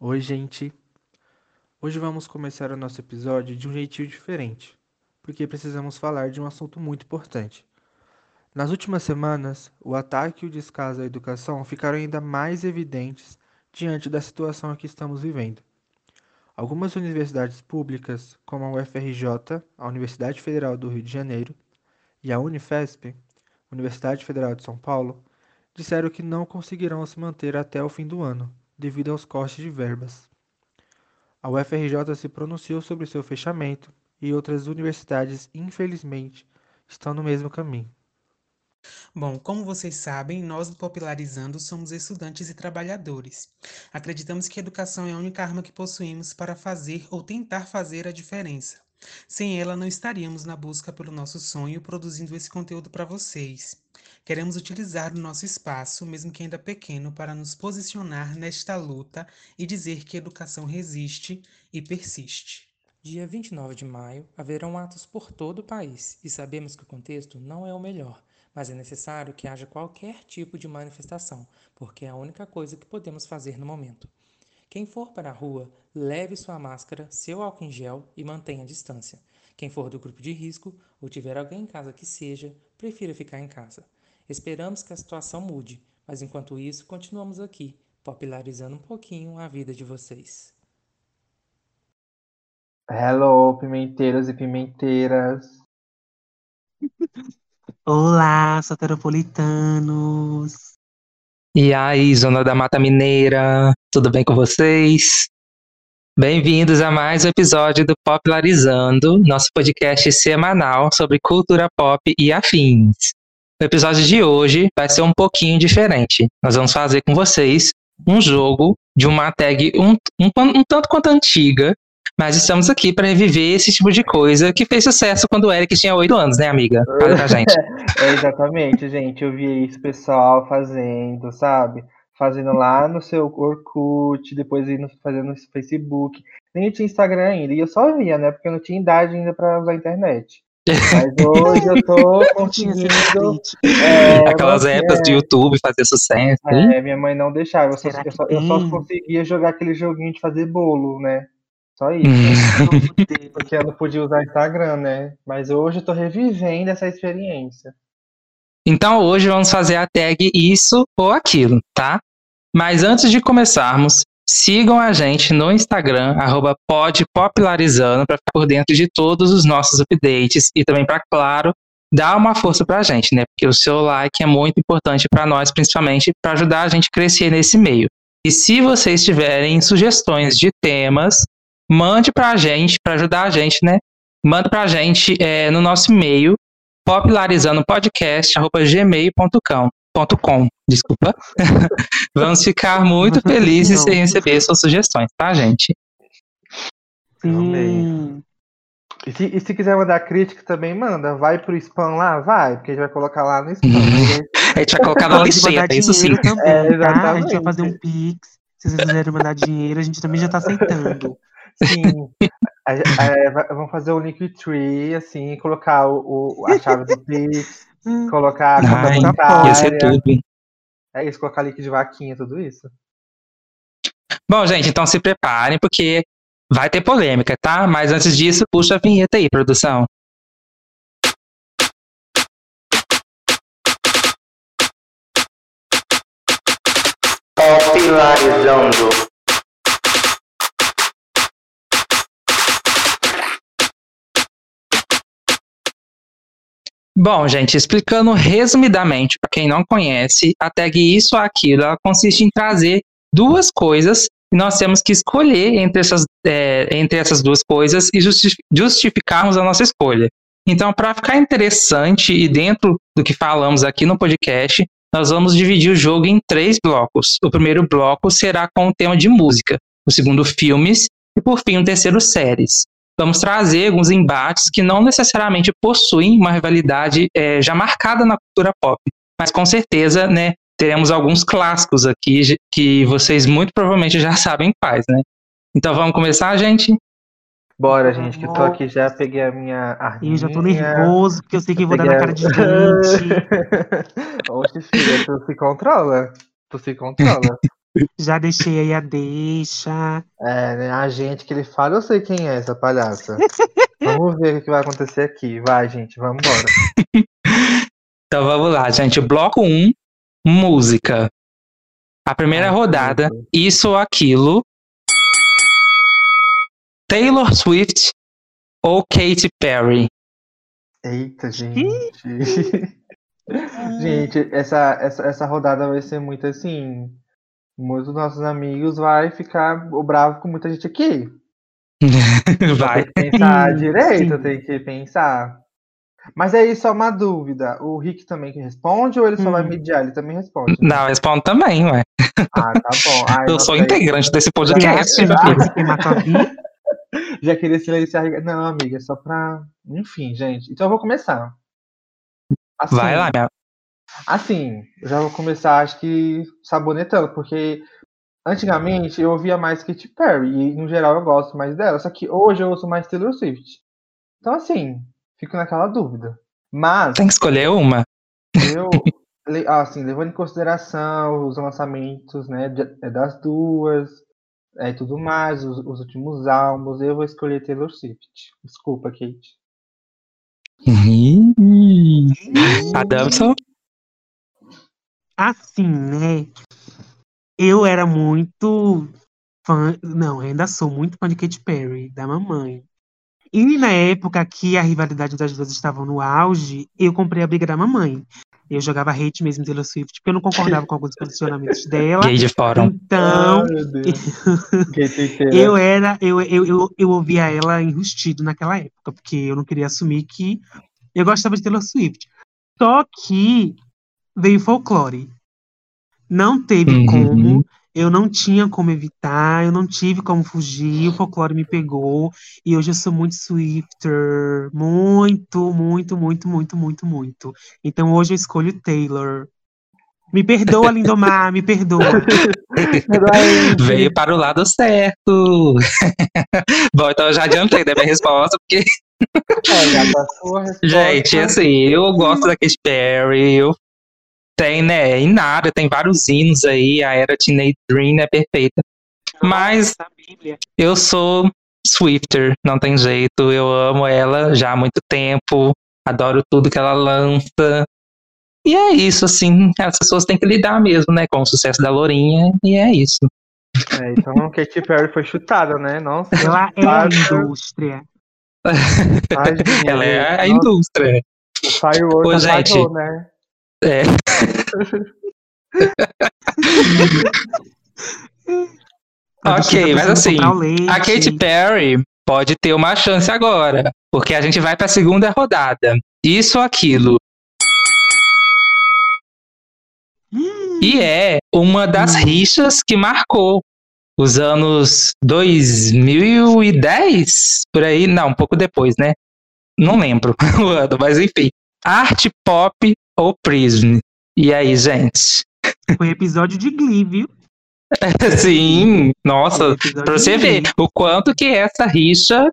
Oi, gente. Hoje vamos começar o nosso episódio de um jeitinho diferente, porque precisamos falar de um assunto muito importante. Nas últimas semanas, o ataque e o descaso à educação ficaram ainda mais evidentes diante da situação que estamos vivendo. Algumas universidades públicas, como a UFRJ, a Universidade Federal do Rio de Janeiro, e a Unifesp, Universidade Federal de São Paulo, disseram que não conseguirão se manter até o fim do ano, devido aos cortes de verbas. A UFRJ se pronunciou sobre seu fechamento e outras universidades, infelizmente, estão no mesmo caminho. Bom, como vocês sabem, nós do Popularizando somos estudantes e trabalhadores. Acreditamos que a educação é a única arma que possuímos para fazer ou tentar fazer a diferença. Sem ela, não estaríamos na busca pelo nosso sonho produzindo esse conteúdo para vocês. Queremos utilizar o nosso espaço, mesmo que ainda pequeno, para nos posicionar nesta luta e dizer que educação resiste e persiste. Dia 29 de maio haverão atos por todo o país e sabemos que o contexto não é o melhor, mas é necessário que haja qualquer tipo de manifestação, porque é a única coisa que podemos fazer no momento. Quem for para a rua, leve sua máscara, seu álcool em gel e mantenha a distância. Quem for do grupo de risco ou tiver alguém em casa que seja, prefira ficar em casa. Esperamos que a situação mude, mas enquanto isso, continuamos aqui, popularizando um pouquinho a vida de vocês. Hello, pimenteiros e pimenteiras. Olá, soteropolitanos. E aí, Zona da Mata Mineira, tudo bem com vocês? Bem-vindos a mais um episódio do Popularizando, nosso podcast semanal sobre cultura pop e afins. O episódio de hoje vai ser um pouquinho diferente. Nós vamos fazer com vocês um jogo de uma tag um, um, um tanto quanto antiga, mas estamos aqui para reviver esse tipo de coisa que fez sucesso quando o Eric tinha 8 anos, né, amiga? Fala pra gente. é, exatamente, gente. Eu vi isso pessoal fazendo, sabe? Fazendo lá no seu Orkut, depois indo fazendo no Facebook. Nem tinha Instagram ainda. E eu só via, né? Porque eu não tinha idade ainda para usar a internet. Mas hoje eu tô conseguindo. É, Aquelas épocas é, de YouTube fazer sucesso. É, minha mãe não deixava. Eu só, eu só, eu só conseguia jogar aquele joguinho de fazer bolo, né? Só isso. porque eu não podia usar Instagram, né? Mas hoje eu tô revivendo essa experiência. Então hoje vamos fazer a tag isso ou aquilo, tá? Mas antes de começarmos, sigam a gente no Instagram, podpopularizando, para ficar por dentro de todos os nossos updates e também para, claro, dar uma força para a gente, né? Porque o seu like é muito importante para nós, principalmente para ajudar a gente a crescer nesse meio. E se vocês tiverem sugestões de temas, mande para a gente, para ajudar a gente, né? Manda para a gente é, no nosso e-mail, popularizandopodcast.gmail.com com, desculpa. Vamos ficar muito felizes em receber suas sugestões, tá, gente? Sim. E se, e se, quiser mandar crítica também, manda. Vai pro spam lá? Vai, porque a gente vai colocar lá no spam. a gente vai colocar na lixeira, isso sim. Também, é, tá? A gente vai fazer um pix. Se vocês quiserem mandar dinheiro, a gente também já tá aceitando. Sim. vamos fazer o Linktree, assim, colocar o, o, a chave do Pix, colocar a conta Ai. Ia ser tudo. É isso, colocar link de vaquinha, tudo isso. Bom, gente, então se preparem, porque vai ter polêmica, tá? Mas antes disso, puxa a vinheta aí, produção. Popularizando. Bom, gente, explicando resumidamente para quem não conhece, a tag isso ou aquilo, ela consiste em trazer duas coisas e nós temos que escolher entre essas, é, entre essas duas coisas e justificarmos a nossa escolha. Então, para ficar interessante e dentro do que falamos aqui no podcast, nós vamos dividir o jogo em três blocos. O primeiro bloco será com o tema de música, o segundo, filmes, e por fim, o terceiro, séries vamos trazer alguns embates que não necessariamente possuem uma rivalidade é, já marcada na cultura pop, mas com certeza, né, teremos alguns clássicos aqui que vocês muito provavelmente já sabem quais, né? Então vamos começar, gente? Bora, gente, que eu tô aqui já, peguei a minha arminha. Eu já tô nervoso, porque eu sei que eu vou dar na cara de gente. Oxe, filha, tu se controla. Tu se controla. Já deixei aí a deixa. É, né? A gente que ele fala, eu sei quem é essa palhaça. vamos ver o que vai acontecer aqui. Vai, gente, vamos embora. Então vamos lá, gente. Bloco 1, música. A primeira rodada, isso ou aquilo. Taylor Swift ou Katy Perry? Eita, gente. gente, essa, essa, essa rodada vai ser muito assim. Muitos dos nossos amigos vai ficar bravo com muita gente aqui. Vai. Tem que pensar direito, sim. tem que pensar. Mas aí só uma dúvida. O Rick também que responde ou ele só vai Hum. mediar? Ele também responde. Não, respondo também, ué. Ah, tá bom. Ai, Eu sou aí- integrante desse podcast. vai vida? Já queria silenciar. Não, amiga, é só pra. Enfim, gente. Então eu vou começar. Assim, Vai lá, minha. Assim, eu já vou começar, acho que sabonetando, porque antigamente eu ouvia mais Katy Perry, e no geral eu gosto mais dela, só que hoje eu ouço mais Taylor Swift. Então, assim, fico naquela dúvida. Mas, Tem que escolher uma. eu, le- assim, levando em consideração os lançamentos, né, é, das duas, é, e tudo mais, os, os últimos álbuns, eu vou escolher Taylor Swift. Desculpa, Kate. Adamson? Assim, né? Eu era muito fã. Não, ainda sou muito fã de Katy Perry, da mamãe. E na época que a rivalidade das duas estavam no auge, eu comprei a briga da mamãe. Eu jogava hate mesmo em Taylor Swift, porque eu não concordava com alguns posicionamentos dela. Gay de fórum. Então, Ai, meu Deus. Kate inteira. eu era, eu, eu, eu, eu ouvia ela enrustido naquela época, porque eu não queria assumir que eu gostava de Taylor Swift. Só que veio folclore. Não teve Uhum. como, eu não tinha como evitar, eu não tive como fugir, o folclore me pegou, e hoje eu sou muito Swifter, muito, muito, muito, muito, muito, muito. Então hoje eu escolho Taylor. Me perdoa, Lindomar, me perdoa. Veio para o lado certo. Bom, então eu já adiantei da minha resposta, porque, É, resposta. gente, assim, eu gosto da Katy Perry, eu tem, né, em nada, tem vários hinos aí, a era Teenage Dream é perfeita. Mas eu sou Swifter, não tem jeito, eu amo ela já há muito tempo, adoro tudo que ela lança. E é isso, assim, as pessoas têm que lidar mesmo, né, com o sucesso da Lourinha, e é isso. É, então a Katy Perry foi chutada, né? Nossa. Ela é a indústria. Ela é a indústria. O Firework Ô, gente. apagou, né? É. ok, mas assim, a Katy Perry pode ter uma chance agora, porque a gente vai para a segunda rodada. Isso ou aquilo. E é uma das Hum. rixas que marcou os anos 2010, por aí, não, um pouco depois, né? Não lembro o ano, mas enfim. Arte pop ou Prism? E aí, gente? Foi episódio de Glee, viu? Sim, nossa, pra você ver o quanto que essa rixa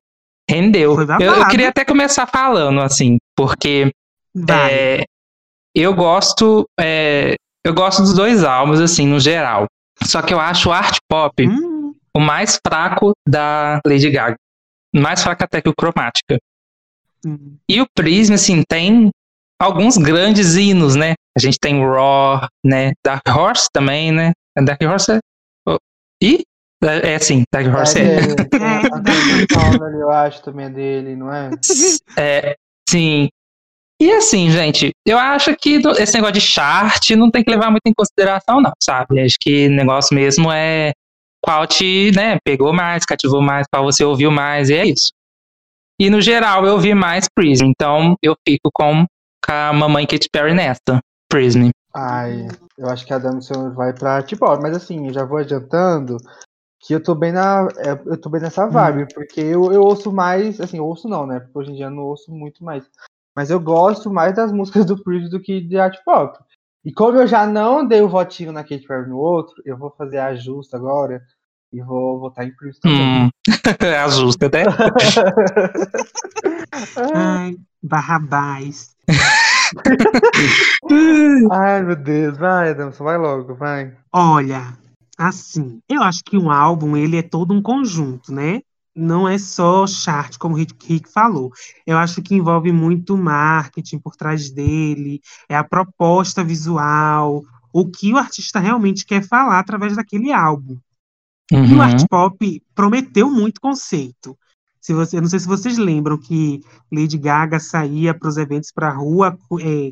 rendeu. Eu, eu queria até começar falando, assim, porque é, eu gosto. é, eu gosto dos dois álbuns, assim, no geral. Só que eu acho o art pop Hum, o mais fraco da Lady Gaga. Mais fraco até que o Cromática. hum. E o Prism, assim, tem alguns grandes hinos, né? A gente tem Raw, né? Dark Horse também, né? Dark Horse é. E? É, é assim, Dark Horse é. É Katy Perry, eu acho também é dele, não é? É, sim. E assim, gente, eu acho que esse negócio de chart não tem que levar muito em consideração, não, sabe? Acho que o negócio mesmo é qual te, né, pegou mais, cativou mais, qual você ouviu mais, e é isso. E no geral eu ouvi mais Prism, então eu fico com, com a mamãe Katy Perry nessa, Prism. Ai, eu acho que a Damson vai pra tipo, mas assim, eu já vou adiantando que eu tô bem na. é, Eu tô bem nessa vibe, porque eu, eu ouço mais, assim, ouço não, né? Porque hoje em dia eu não ouço muito mais. Mas eu gosto mais das músicas do Prism do que de art pop. E como eu já não dei o votinho na Katy Perry no outro, eu vou fazer a justa agora e vou votar em também. Hum, é a justa, né? Ai, Barrabás. Ai, meu Deus, vai, Adamson, vai logo, vai. Olha, Assim, eu acho que um álbum, ele é todo um conjunto, né? Não é só chart, como o Rick, Rick falou. Eu acho que envolve muito marketing por trás dele, é a proposta visual, o que o artista realmente quer falar através daquele álbum. E o Uhum. art pop prometeu muito conceito. Se você, eu não sei se vocês lembram que Lady Gaga saía para os eventos para a rua é,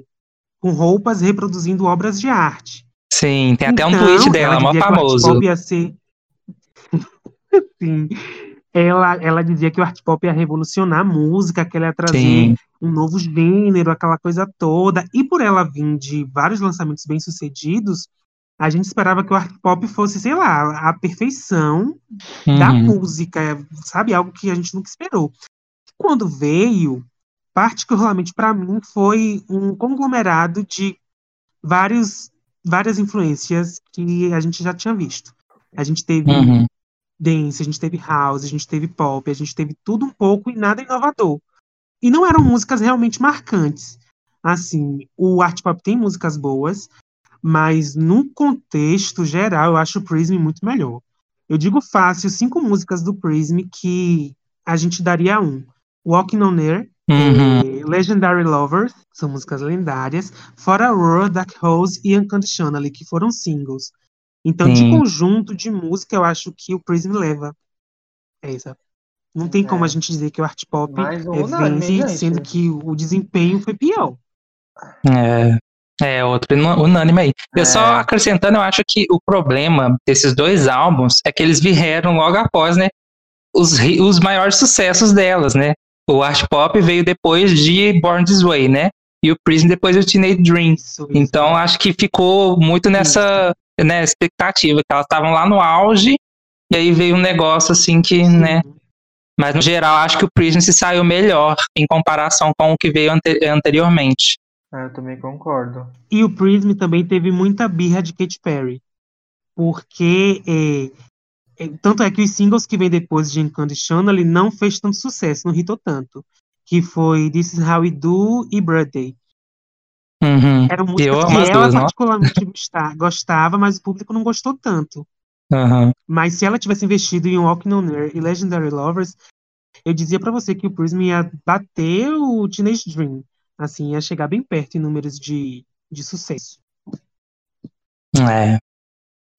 com roupas reproduzindo obras de arte. Sim, tem até um Então, tweet dela, ela mó o art famoso. pop ia ser. Sim. Ela, ela dizia que o art pop ia revolucionar a música, que ela ia trazer Sim, um novo gênero, aquela coisa toda. E por ela vir de vários lançamentos bem-sucedidos, a gente esperava que o art pop fosse, sei lá, a perfeição da uhum. música, sabe? Algo que a gente nunca esperou. Quando veio, particularmente para mim, foi um conglomerado de vários, várias influências que a gente já tinha visto. A gente teve Uhum. dance, a gente teve house, a gente teve pop, a gente teve tudo um pouco e nada inovador. E não eram músicas realmente marcantes. Assim, o art pop tem músicas boas, mas no contexto geral eu acho o Prism muito melhor. Eu digo fácil, cinco músicas do Prism que a gente daria um. Walking on Air, Uhum. eh, Legendary Lovers, são músicas lendárias, fora Roar, Dark Rose e Unconditionally, que foram singles. Então, de Sim. conjunto de música, eu acho que o Prism leva essa. Não tem como É. a gente dizer que o art pop um é unânime, vence, sendo que o desempenho foi pior. É, é outro unânime aí. Eu só É. acrescentando, eu acho que o problema desses dois álbuns é que eles vieram logo após, né? Os, os maiores sucessos delas, né? O Art Pop veio depois de Born This Way, né? E o Prism depois do Teenage Dream. Isso, isso. Então acho que ficou muito nessa né, expectativa, que elas estavam lá no auge, e aí veio um negócio assim que, né? Mas no geral, acho que o Prism se saiu melhor em comparação com o que veio ante- anteriormente. É, eu também concordo. E o Prism também teve muita birra de Katy Perry. Porque é, é, tanto é que os singles que vem depois de Unconditionally não fez tanto sucesso, não hitou tanto. Que foi This Is How We Do e Birthday. Uhum. Músicas amo que ela duas, particularmente gosta- gostava, mas o público não gostou tanto. Uhum. Mas se ela tivesse investido em Walking on Air e Legendary Lovers, eu dizia pra você que o Prism ia bater o Teenage Dream. Assim, ia chegar bem perto em números de, de sucesso. É.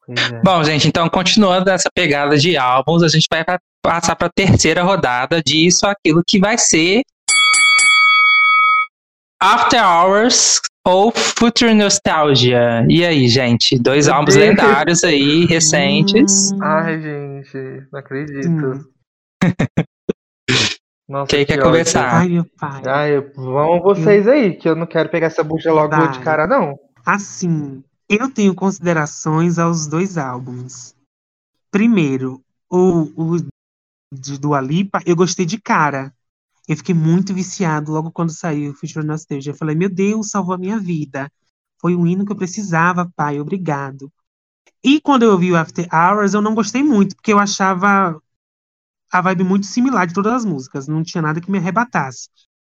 É. Bom, gente, então continuando essa pegada de álbuns, a gente vai pra- passar para a terceira rodada disso, aquilo que vai ser After Hours ou Future Nostalgia. E aí, gente? Dois Meu álbuns Deus. lendários aí, recentes. Hum, Ai, gente, não acredito. hum. Nossa, Quem quer ódio. começar? Ai, meu pai. Ai, vão vocês aí, que eu não quero pegar essa bucha logo Vai. de cara, não. Assim, eu tenho considerações aos dois álbuns. Primeiro, o, o de Dua Lipa, eu gostei de cara. Eu fiquei muito viciado logo quando saiu o Future Nostalgia. Eu falei, meu Deus, salvou a minha vida. Foi o hino que eu precisava, pai, obrigado. E quando eu ouvi o After Hours, eu não gostei muito, porque eu achava a vibe muito similar de todas as músicas. Não tinha nada que me arrebatasse.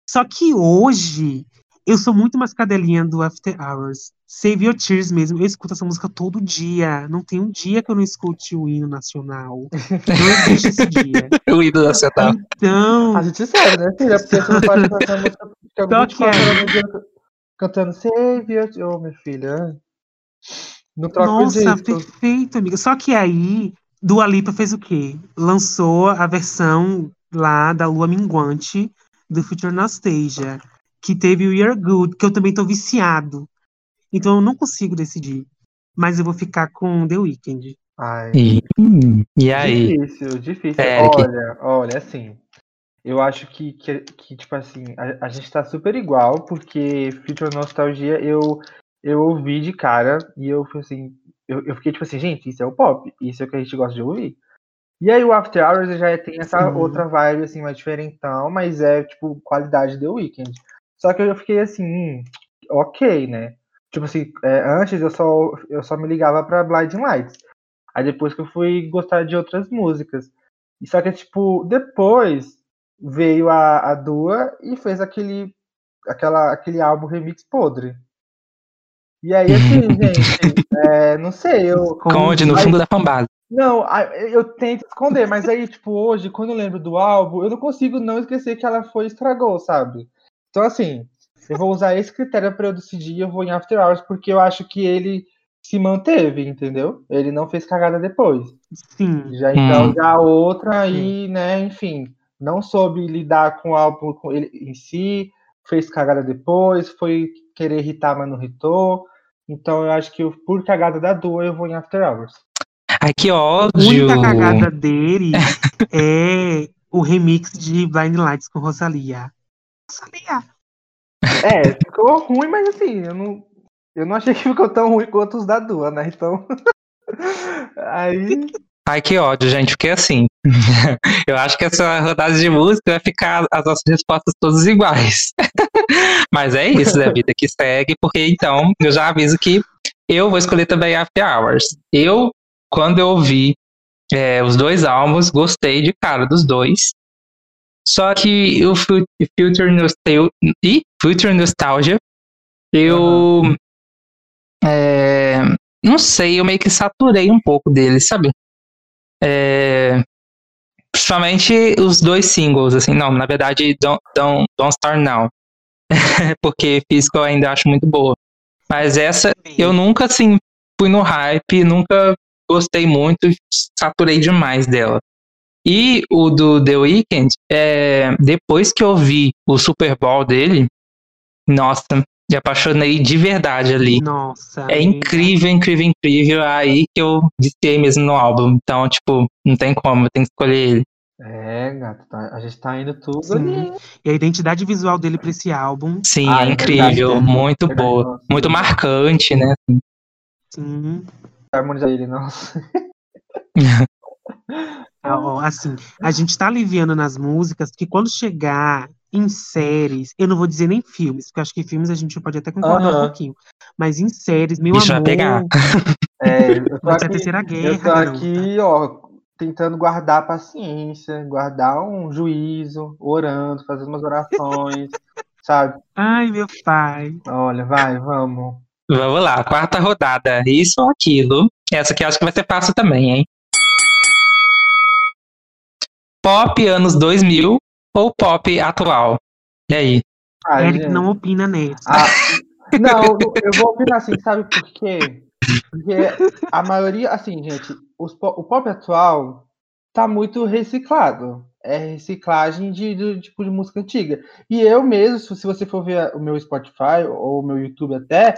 Só que hoje, eu sou muito mais cadelinha do After Hours. Save Your Tears mesmo. Eu escuto essa música todo dia. Não tem um dia que eu não escute o hino nacional. Não existe esse dia. O da Cetal. Então, A gente sabe, né, filha? Porque você não pode cantar música Só 24 que é. cantando Save Your... Ô, minha filha. Não troca o nossa, disco. perfeito, amiga. Só que aí, Dua Lipa fez o quê? Lançou a versão lá da Lua Minguante do Future Nostalgia, que teve o You're Good, que eu também tô viciado. Então eu não consigo decidir. Mas eu vou ficar com The Weeknd. Ai, E, e aí? difícil, difícil. Eric. Olha, olha, assim, eu acho que, que, que, tipo assim, a, a gente tá super igual, porque Future Nostalgia eu, eu ouvi de cara e eu fui assim, eu, eu fiquei tipo assim, gente, isso é o pop, isso é o que a gente gosta de ouvir. E aí o After Hours já tem essa outra vibe, assim, mais diferentão, mas é, tipo, qualidade The Weeknd. Só que eu fiquei assim, hum, ok, né? Tipo assim, é, antes eu só, eu só me ligava pra Blinding Lights. Aí depois que eu fui gostar de outras músicas. E só que, tipo, depois veio a, a Dua e fez aquele, aquela, aquele álbum remix podre. E aí, assim, gente, É, não sei, eu. Conde no Mas- fundo da fanbase. Não, eu tento esconder, mas aí, tipo, hoje, quando eu lembro do álbum, eu não consigo não esquecer que ela foi e estragou, sabe? Então, assim, eu vou usar esse critério pra eu decidir, eu vou em After Hours, porque eu acho que ele se manteve, entendeu? Ele não fez cagada depois. Sim. Já então, Hum. já a outra aí, né, enfim, não soube lidar com o álbum com ele em si, fez cagada depois, foi querer irritar, mas não irritou. Então eu acho que eu, por cagada da Dua, eu vou em After Hours. Ai, que A ódio. única cagada dele é o remix de Blind Lights com Rosalia. Rosalia. É, ficou ruim, mas assim, eu não, eu não achei que ficou tão ruim quanto os da Dua, né? Então. aí. Ai, que ódio, gente, porque assim, eu acho que essa rodada de música vai ficar as nossas respostas todas iguais. Mas é isso, é a vida que segue, porque então eu já aviso que eu vou escolher também After Hours. Eu, quando eu ouvi é, os dois álbuns, gostei de cara dos dois. Só que o Fu- Future Nostalgia, e Future Nostalgia, eu é, não sei, eu meio que saturei um pouco dele, sabe? É, principalmente os dois singles, assim, não, na verdade, Don't, Don't, Don't Start Now. Porque Physical eu ainda acho muito boa. Mas essa, eu nunca, assim, fui no hype, nunca gostei muito, saturei demais dela. E o do The Weeknd, é, depois que eu vi o Super Bowl dele, nossa, me apaixonei de verdade ali. Nossa. É incrível, incrível, incrível. Aí que eu viciei mesmo no álbum. Então, tipo, não tem como, eu tenho que escolher ele. É, gato, tá- a gente tá indo tudo Sim. ali. E a identidade visual dele pra esse álbum. Sim, Ah, é é incrível, muito Verdade, boa. nossa. Muito marcante, né? Sim. Harmonizar ele, nossa. Ó, Assim, a gente tá aliviando nas músicas que quando chegar em séries, eu não vou dizer nem filmes, porque eu acho que filmes a gente pode até concordar um Aham. pouquinho. Mas em séries, meu Bicho vai amor, pegar. É, eu tô aqui, terceira eu guerra, tô garota. aqui, ó, tentando guardar a paciência, guardar um juízo, orando, fazendo umas orações, sabe? Ai, meu pai. Olha, vai, vamos. Vamos lá, quarta rodada. Isso ou aquilo. Essa aqui eu acho que vai ser fácil também, hein? Pop anos 2000 ou pop atual? E aí? Ai, Eric gente. não opina nessa. Ah, não, eu vou opinar assim, sabe por quê? Porque a maioria, assim, gente, os o pop atual tá muito reciclado. É reciclagem de, de tipo de música antiga. E eu mesmo, se você for ver o meu Spotify ou o meu YouTube até,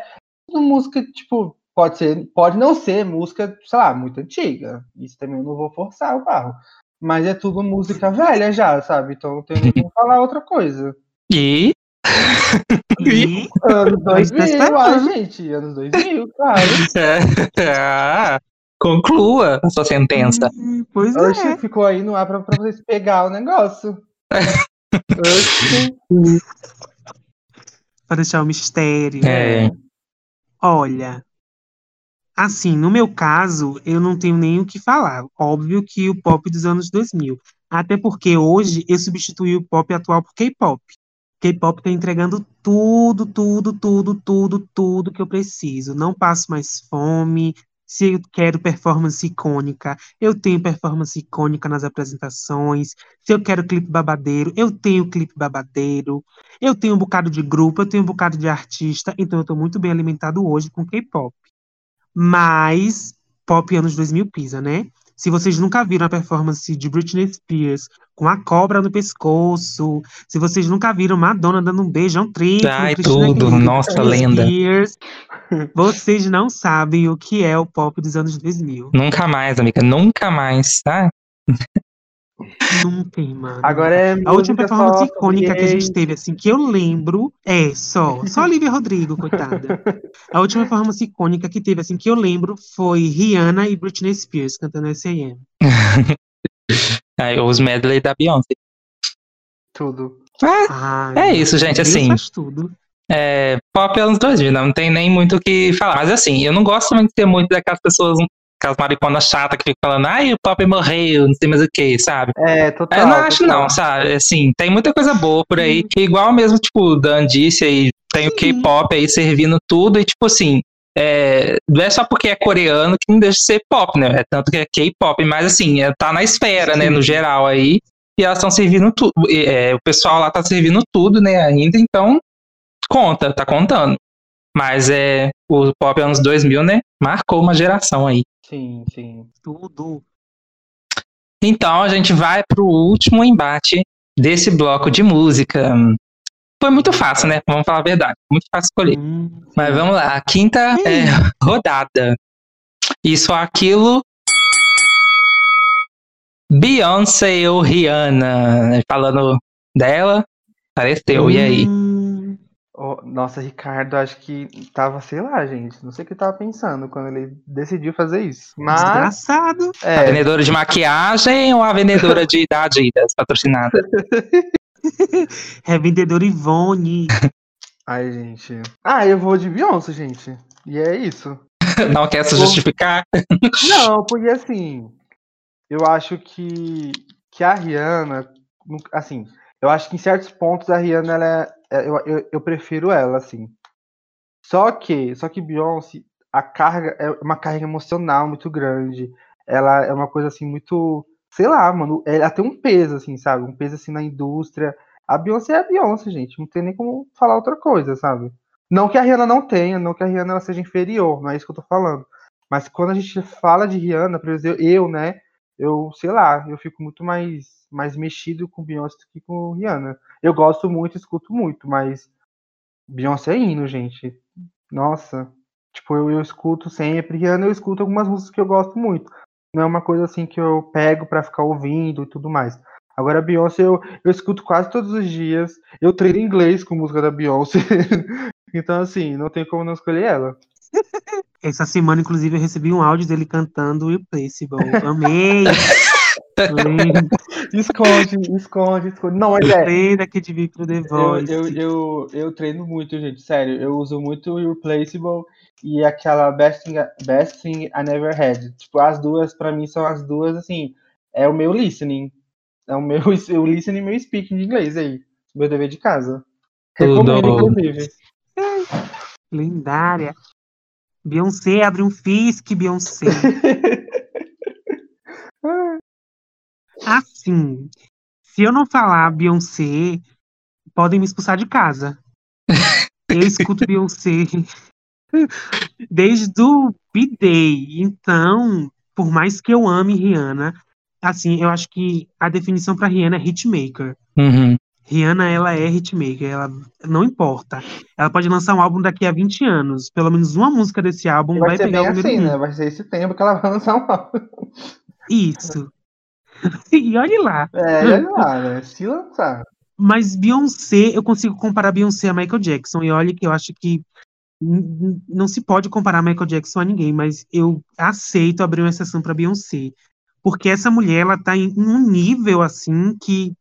tudo música, tipo, pode ser, pode não ser música, sei lá, muito antiga. Isso também eu não vou forçar o barro. Mas é tudo música velha já, sabe? Então não tem nem como falar outra coisa. E E Anos Mas tá 2000, ai, gente, anos 2000, claro. Ah, conclua a sua sentença. Hum, Pois Oxe, é. ficou aí no ar pra, pra vocês pegar o negócio. Oxe. Pra deixar o mistério. É. Olha, assim, no meu caso, eu não tenho nem o que falar. Óbvio que o pop dos anos 2000. Até porque hoje eu substituí o pop atual por K-pop. K-pop tá entregando tudo, tudo, tudo, tudo, tudo que eu preciso. Não passo mais fome. Se eu quero performance icônica, eu tenho performance icônica nas apresentações. Se eu quero clipe babadeiro, eu tenho clipe babadeiro. Eu tenho um bocado de grupo, eu tenho um bocado de artista, então eu tô muito bem alimentado hoje com K-pop. Mas pop anos 2000 pisa, né? Se vocês nunca viram a performance de Britney Spears com a cobra no pescoço, se vocês nunca viram Madonna dando um beijão triplo, Ai, tudo. Nossa, Britney lenda. Spears, vocês não sabem o que é o pop dos anos 2000. Nunca mais, amiga. Nunca mais, tá? Nunca, mano. Agora é A última performance só icônica sobre que a gente teve, assim, que eu lembro, é só, só Olivia Rodrigo, coitada. A última performance icônica que teve, assim, que eu lembro, foi Rihanna e Britney Spears cantando S.A.M. Os medley da Beyoncé. Tudo. Ah, Ai, É isso, gente, assim. faz tudo. é, pop anos 2000, não tem nem muito o que falar. Mas assim, eu não gosto também de ter muito daquelas pessoas, aquelas mariconas chatas que ficam falando, ai, o pop morreu, não sei mais o que, sabe? É, total. Eu não acho, total. não, sabe? Assim, tem muita coisa boa por aí. Igual mesmo, tipo, o Dan disse aí, tem o Sim. K-pop aí servindo tudo, e tipo assim, é, não é só porque é coreano que não deixa de ser pop, né? É tanto que é K-pop, mas assim, é, tá na esfera, né, no geral aí. E elas estão servindo tudo. É, o pessoal lá tá servindo tudo, né, ainda, então conta, tá contando. Mas é o pop anos 2000, né? Marcou uma geração aí. Sim, sim. Tudo. Então a gente vai pro último embate desse bloco de música. Foi muito fácil, né? Vamos falar a verdade. Muito fácil escolher. Hum, Mas vamos lá. A quinta é rodada. Isso ou aquilo. Beyoncé ou Rihanna? Falando dela, apareceu. E aí? Oh, nossa, Ricardo, acho que tava, sei lá, gente. Não sei o que tava pensando quando ele decidiu fazer isso. Mas, Desgraçado. A é, vendedora de maquiagem ou a vendedora de da Adidas, patrocinada? Revendedor Ivone. ai, gente. Ah, eu vou de Beyoncé, gente. E é isso. Não quer se justificar? Não, porque assim, eu acho que, que a Rihanna, assim, eu acho que em certos pontos a Rihanna, ela é, é- eu, eu, eu prefiro ela, assim. Só que, só que Beyoncé, a carga é uma carga emocional muito grande. Ela é uma coisa assim muito, sei lá, mano, ela tem um peso assim, sabe? Um peso assim na indústria. A Beyoncé é a Beyoncé, gente, não tem nem como falar outra coisa, sabe? Não que a Rihanna não tenha, não que a Rihanna seja inferior, não é isso que eu tô falando. Mas quando a gente fala de Rihanna, por exemplo, eu, né, eu, sei lá, eu fico muito mais, mais mexido com Beyoncé do que com Rihanna. Eu gosto muito, escuto muito, mas Beyoncé é hino, gente. Nossa. Tipo, eu, eu escuto sempre. Rihanna eu escuto algumas músicas que eu gosto muito. Não é uma coisa assim que eu pego pra ficar ouvindo e tudo mais. Agora, Beyoncé eu, eu escuto quase todos os dias. Eu treino inglês com música da Beyoncé. então, assim, não tem como não escolher ela. Essa semana, inclusive, eu recebi um áudio dele cantando Irreplaceable. Amei! Esconde, esconde, esconde. Não, mas é. Lembra aqui de pro The Eu, Voice. eu, eu, eu treino muito, gente, sério. Eu uso muito o Replaceable e aquela Best Thing, Best Thing I Never Had. Tipo, as duas, pra mim, são as duas, assim, é o meu listening. É o meu o listening e meu speaking de inglês aí. Meu dever de casa. Recomendo, Tudo. inclusive. Lendária. Beyoncé, abre um Fisk, Beyoncé. Assim, se eu não falar Beyoncé, podem me expulsar de casa. Eu escuto Beyoncé desde o B-Day. Então, por mais que eu ame Rihanna, assim, eu acho que a definição pra Rihanna é hitmaker. Uhum. Rihanna, ela é hitmaker, ela não importa. Ela pode lançar um álbum daqui a 20 anos. Pelo menos uma música desse álbum Vai vai, ser pegar bem o assim, né? Vai ser esse tempo que ela vai lançar um álbum. Isso. e olhe lá. É, olha lá, né? Se lançar. Mas Beyoncé, eu consigo comparar Beyoncé a Michael Jackson. E olha que eu acho que não se pode comparar Michael Jackson a ninguém, mas eu aceito abrir uma exceção para Beyoncé. Porque essa mulher, ela tá em um nível assim que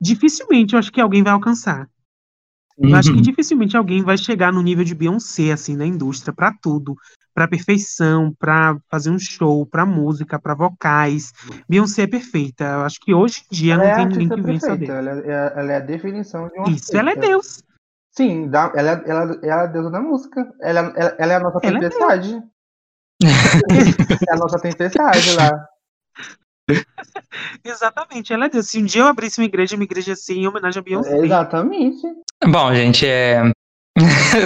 dificilmente eu acho que alguém vai alcançar. Eu acho que Uhum. dificilmente alguém vai chegar no nível de Beyoncé, assim, na indústria, pra tudo. Pra perfeição, pra fazer um show, pra música, pra vocais. Beyoncé é perfeita. Eu acho que hoje em dia Ela não é a tem ninguém que vença dela. Ela é, ela é a definição de uma Isso, ela é. Deus. Sim, dá- ela, ela, ela é a deusa da música. Ela, ela, ela é a nossa Ela é tempestade. É a nossa tempestade lá. Exatamente, ela é Deus. Se um dia eu abrisse uma igreja, uma igreja assim, em homenagem a Beyoncé. Exatamente. Bom, gente, é.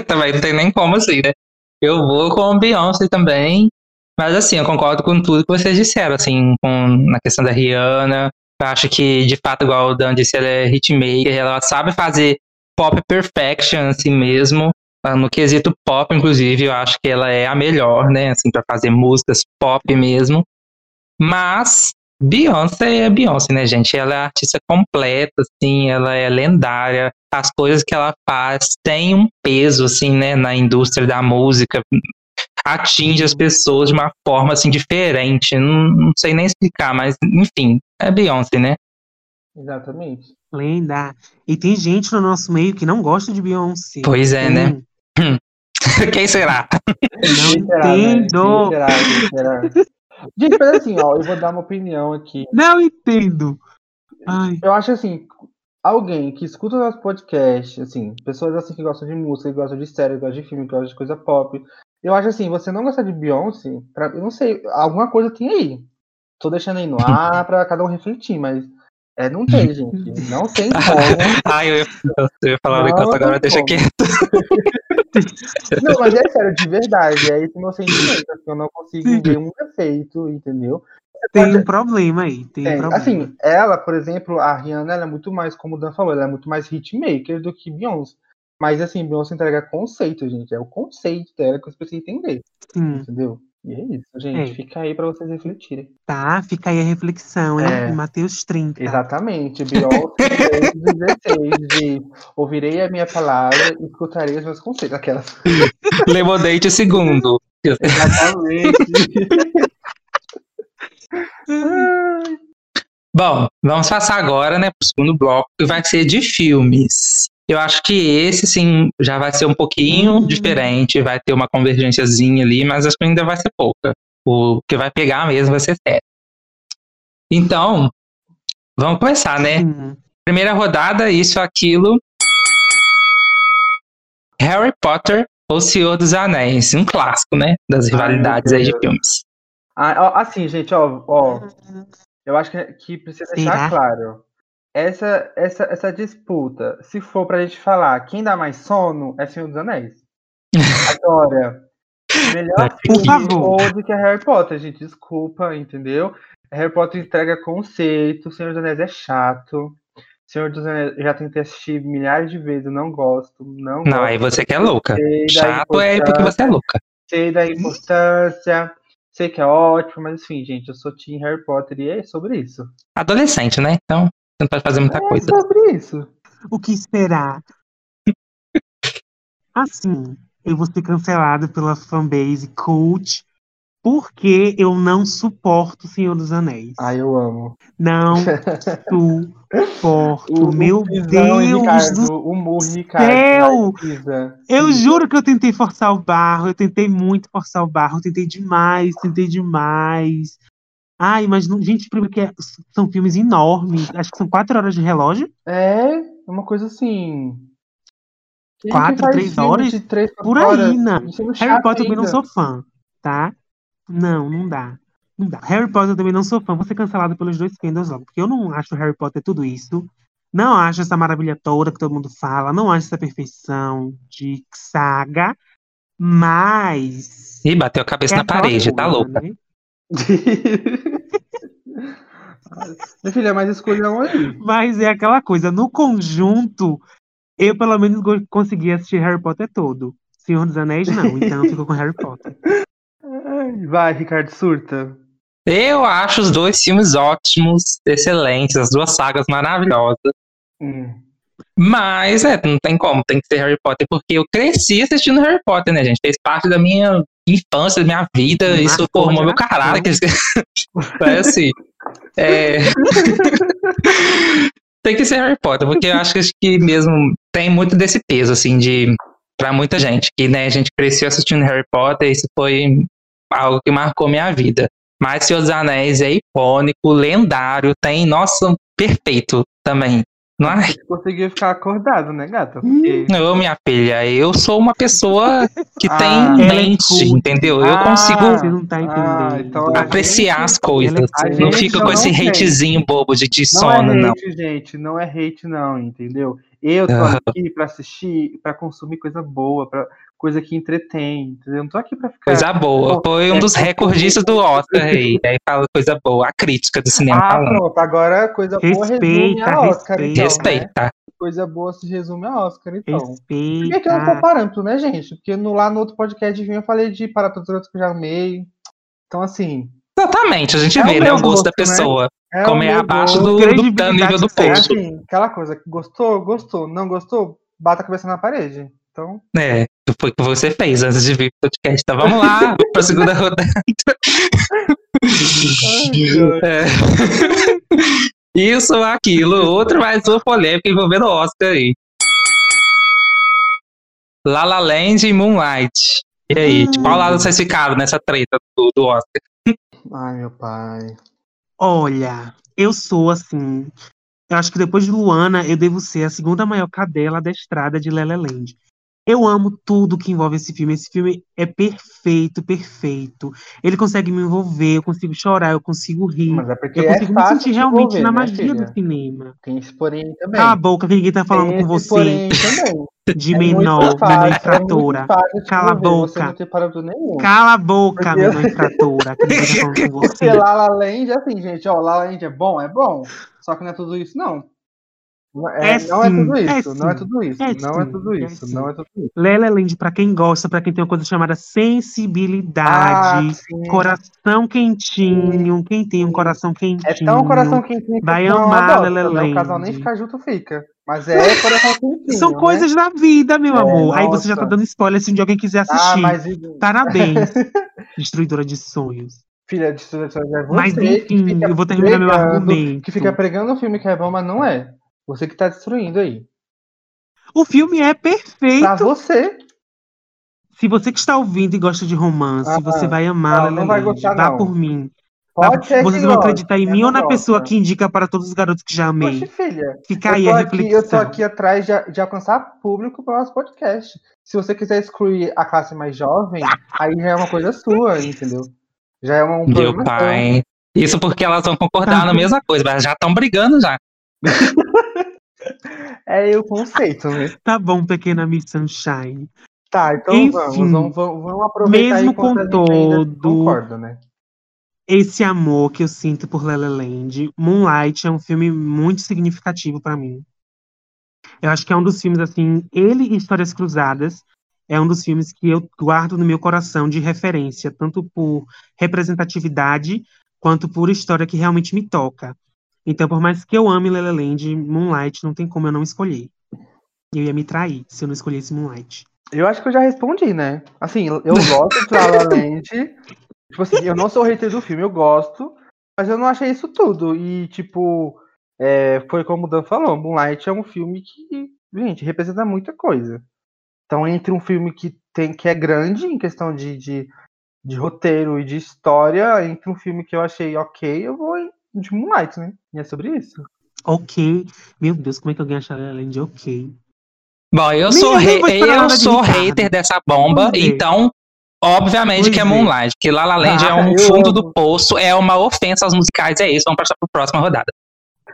também não tem nem como assim, né? Eu vou com o Beyoncé também. Mas assim, eu concordo com tudo que vocês disseram, assim, com, na questão da Rihanna. Eu acho que, de fato, igual o Dan disse, ela é hitmaker, ela sabe fazer pop perfection, assim mesmo. Ah, No quesito pop, inclusive, eu acho que ela é a melhor, né? Assim, pra fazer músicas pop mesmo. Mas Beyoncé é Beyoncé, né, gente? Ela é artista completa, assim, ela é lendária. As coisas que ela faz têm um peso, assim, né, na indústria da música. Atinge as pessoas de uma forma, assim, diferente. Não, não sei nem explicar, mas, enfim, é Beyoncé, né? Exatamente. Lenda. E tem gente no nosso meio que não gosta de Beyoncé. Pois é, né? Quem será? Não Quem será, né? entendo. Quem será? Quem será? Gente, mas assim, ó, eu vou dar uma opinião aqui. Não entendo. Ai, Eu acho assim, alguém que escuta o nosso podcast, assim, pessoas assim que gostam de música, que gostam de série, que gostam de filme, que gostam de coisa pop, Eu acho assim, você não gostar de Beyoncé, pra, eu não sei, alguma coisa tem aí. Tô deixando aí no ar pra cada um refletir, mas é, não tem, gente. Não tem como. Ai, eu ia, eu ia falar Não agora, deixa como. quieto. Não, mas é sério, de verdade. É esse meu sentimento. assim, eu não consigo Sim. ver um defeito, entendeu? Tem um problema aí, tem, um Tem. problema. Assim, ela, por exemplo, a Rihanna, ela é muito mais, como o Dan falou, ela é muito mais hitmaker do que Beyoncé. Mas assim, Beyoncé entrega conceito, gente. É o conceito dela que eu preciso entender. Sim, Entendeu? E é isso, gente. É. Fica aí pra vocês refletirem. tá? Fica aí a reflexão, hein? É. Em Mateus 30. Exatamente. Beyoncé 16 de ouvirei a minha palavra e escutarei os meus conceitos. Aquelas. Lemonade segundo. Exatamente. Bom, vamos passar agora, né, pro segundo bloco, que vai ser de filmes. Eu acho que esse, sim, já vai ser um pouquinho Hum. diferente, vai ter uma convergênciazinha ali, mas acho que ainda vai ser pouca. O que vai pegar mesmo vai ser sério. Então, vamos começar, né? Sim. Primeira rodada, isso, aquilo. Harry Potter ou Senhor dos Anéis, um clássico, né? Das rivalidades aí de filmes. Ah, assim, gente, ó, ó, eu acho que, que precisa deixar Será? claro. Essa, essa, essa disputa, se for pra gente falar quem dá mais sono, é Senhor dos Anéis. Agora, melhor filme do que Harry Potter, gente, desculpa, entendeu? Harry Potter entrega conceito, Senhor dos Anéis é chato. Senhor dos Anéis, eu já tentei assistir milhares de vezes, eu não gosto, não Não, gosto. aí você que é louca. Chato é porque você é louca. sei da importância, sei que é ótimo, mas enfim, gente, eu sou Team Harry Potter e é sobre isso. Adolescente, né? Então, você não pode fazer muita é coisa. sobre isso. O que esperar? Assim, eu vou ser cancelado pela fanbase cult porque eu não suporto o Senhor dos Anéis. Ai, eu amo. Não suporto. Meu Deus Ricardo, do O humor, Ricardo. céu! Eu juro que eu tentei forçar o barro, eu tentei muito forçar o barro, eu tentei demais, tentei demais. Ai, mas, gente, primeiro que é- são filmes enormes, acho que são quatro horas de relógio, É, é uma coisa assim. Quem Quatro, três horas? de três, por aí, horas? não. E sendo Harry Potter eu também não ainda. sou fã, tá? Não, não dá. Não dá. Harry Potter eu também não sou fã, vou ser cancelado pelos dois fandoms logo, porque eu não acho Harry Potter tudo isso. Não acho essa maravilha toda que todo mundo fala, não acho essa perfeição de saga, mas Ih, bateu a cabeça É na parede, tá louca. né? Minha filha, mas escolha um aí. Mas é aquela coisa, no conjunto, eu pelo menos consegui assistir Harry Potter todo. Senhor dos Anéis, não, então ficou com Harry Potter. Ai, Vai, Ricardo, surta. Eu acho os dois filmes ótimos, excelentes, as duas sagas maravilhosas. Hum. Mas, é, não tem como, tem que ser Harry Potter, porque eu cresci assistindo Harry Potter, né, gente? Fez parte da minha infância, da minha vida, Marcou isso uma formou meu caráter. É assim. É... tem que ser Harry Potter, porque eu acho que, acho que mesmo tem muito desse peso, assim, de pra muita gente, que, né, a gente cresceu assistindo Harry Potter, isso foi algo que marcou minha vida. Mas Senhor dos Anéis é icônico, lendário, tem, nossa, perfeito também. Não é? Conseguiu ficar acordado, né, gata? Porque... Não, minha filha, eu sou uma pessoa que Ah, tem é mente, culta. entendeu? Eu Ah, consigo Você não tá entendendo. Ah, então apreciar as coisas. não gente fico já com não esse tem. hatezinho bobo de, de Não sono, é não. hate, gente, não é hate, não, entendeu? Eu tô Ah. aqui pra assistir, pra consumir coisa boa, pra coisa que entretém, entendeu? Não tô aqui pra ficar. Coisa boa. Foi um É, dos é, recordistas do Oscar aí. Aí fala coisa boa. A crítica do cinema Ah, falando. pronto, agora coisa boa resume Respeita, a Oscar, respeita. então, Respeita. né? Coisa boa se resume a Oscar, então. Por Respeita. que, que eu não tô parâmetro, né, gente? Porque no, lá no outro podcast eu falei de para todos os outros que eu já amei. Então, assim. Exatamente, a gente É o vê, né? meu O gosto da né? pessoa. É como o é abaixo do, do, Credibilidade nível do zero. É assim, aquela coisa, gostou, gostou, não gostou, bata a cabeça na parede. Então, É, foi o que você fez antes de vir pro podcast. Então vamos lá, pra segunda rodada. É. Isso, aquilo, outro mais uma polêmica envolvendo o Oscar aí. La La Land e Moonlight. E aí, de qual lado vocês ficaram nessa treta do, do Oscar? ai meu pai. Olha, eu sou assim. Eu acho que depois de Luana, eu devo ser a segunda maior cadela da estrada de Leleland. Eu amo tudo que envolve esse filme. Esse filme é perfeito, perfeito. Ele consegue me envolver, eu consigo chorar, eu consigo rir. Mas é porque Eu é consigo me fácil sentir realmente envolver, na né, magia do cinema. Tem esse porém também. Cala a boca que ninguém tá falando Tem com você. De É menor, menor é infratora. de Cala a Você boca. Cala a boca, Porque- menor infratora. Que ninguém tá falando com Porque você. La La Land, assim, gente, ó, La La Land é bom? É bom. Só que não é tudo isso, não. Não é, É não é sim, tudo é isso, não é tudo isso, é não é tudo é isso, sim. não é tudo isso. Lela Land, pra quem gosta, pra quem tem uma coisa chamada Ah, sensibilidade, sim. coração quentinho, quem tem um coração quentinho. É tão coração quentinho que Vai não amar adota, La La né? O Land. casal nem ficar junto fica. Mas é coração quentinho. São né? coisas da vida, meu É, amor. Aí você já tá nossa. dando spoiler se um dia alguém quiser Ah, assistir. mas Parabéns, destruidora de sonhos. filha de destruição é você Mas enfim, eu vou terminar meu pregando- argumento. Que fica pregando um filme que é bom, mas não é. Você que tá destruindo aí. O filme é perfeito. Pra você, Se você que está ouvindo e gosta de romance, Ah, você vai amar não, não vai gostar, Vá não. por mim. Pode ser Vocês vão acreditar em mas mim ou na pessoa que indica para todos os garotos que já amei? Poxa, filha. Fica aí eu, a tô aqui, eu tô reflexão. aqui atrás de, de alcançar público para o nosso podcast. Se você quiser excluir a classe mais jovem, aí já é uma coisa sua, entendeu? Já é um Meu problema seu. pai. Isso porque elas vão concordar na mesma coisa, mas já estão brigando já. É o conceito, né? Tá bom, pequena Miss Sunshine. Tá, então Enfim, vamos, vamos, vamos, aproveitar mesmo com todo- concorda, né? Esse amor que eu sinto por La Land, Moonlight é um filme muito significativo pra mim. Eu acho que é um dos filmes, assim, ele e Histórias Cruzadas é um dos filmes que eu guardo no meu coração de referência, tanto por representatividade quanto por história que realmente me toca. Então, por mais que eu ame La Land, Moonlight não tem como eu não escolher. Eu ia me trair se eu não escolhesse Moonlight. Eu acho que eu já respondi, né? Assim, eu gosto de La La Land. tipo assim, eu não sou hater do filme, eu gosto, mas eu não achei isso tudo. E, tipo, é, foi como o Dan falou, Moonlight é um filme que, gente, representa muita coisa. Então, entre um filme que tem que é grande em questão de, de, de roteiro e de história, entre um filme que eu achei ok, eu vou em- de Moonlight, né? E é sobre isso. Ok. Meu Deus, como é que alguém acha La La Land ok? Bom, eu Nem sou, esperar eu de sou hater dessa bomba, é. então, obviamente Pois que é é. Moonlight, porque La La Land é Ah, um eu fundo amo. do poço, é uma ofensa aos musicais, é isso, vamos passar para a próxima rodada.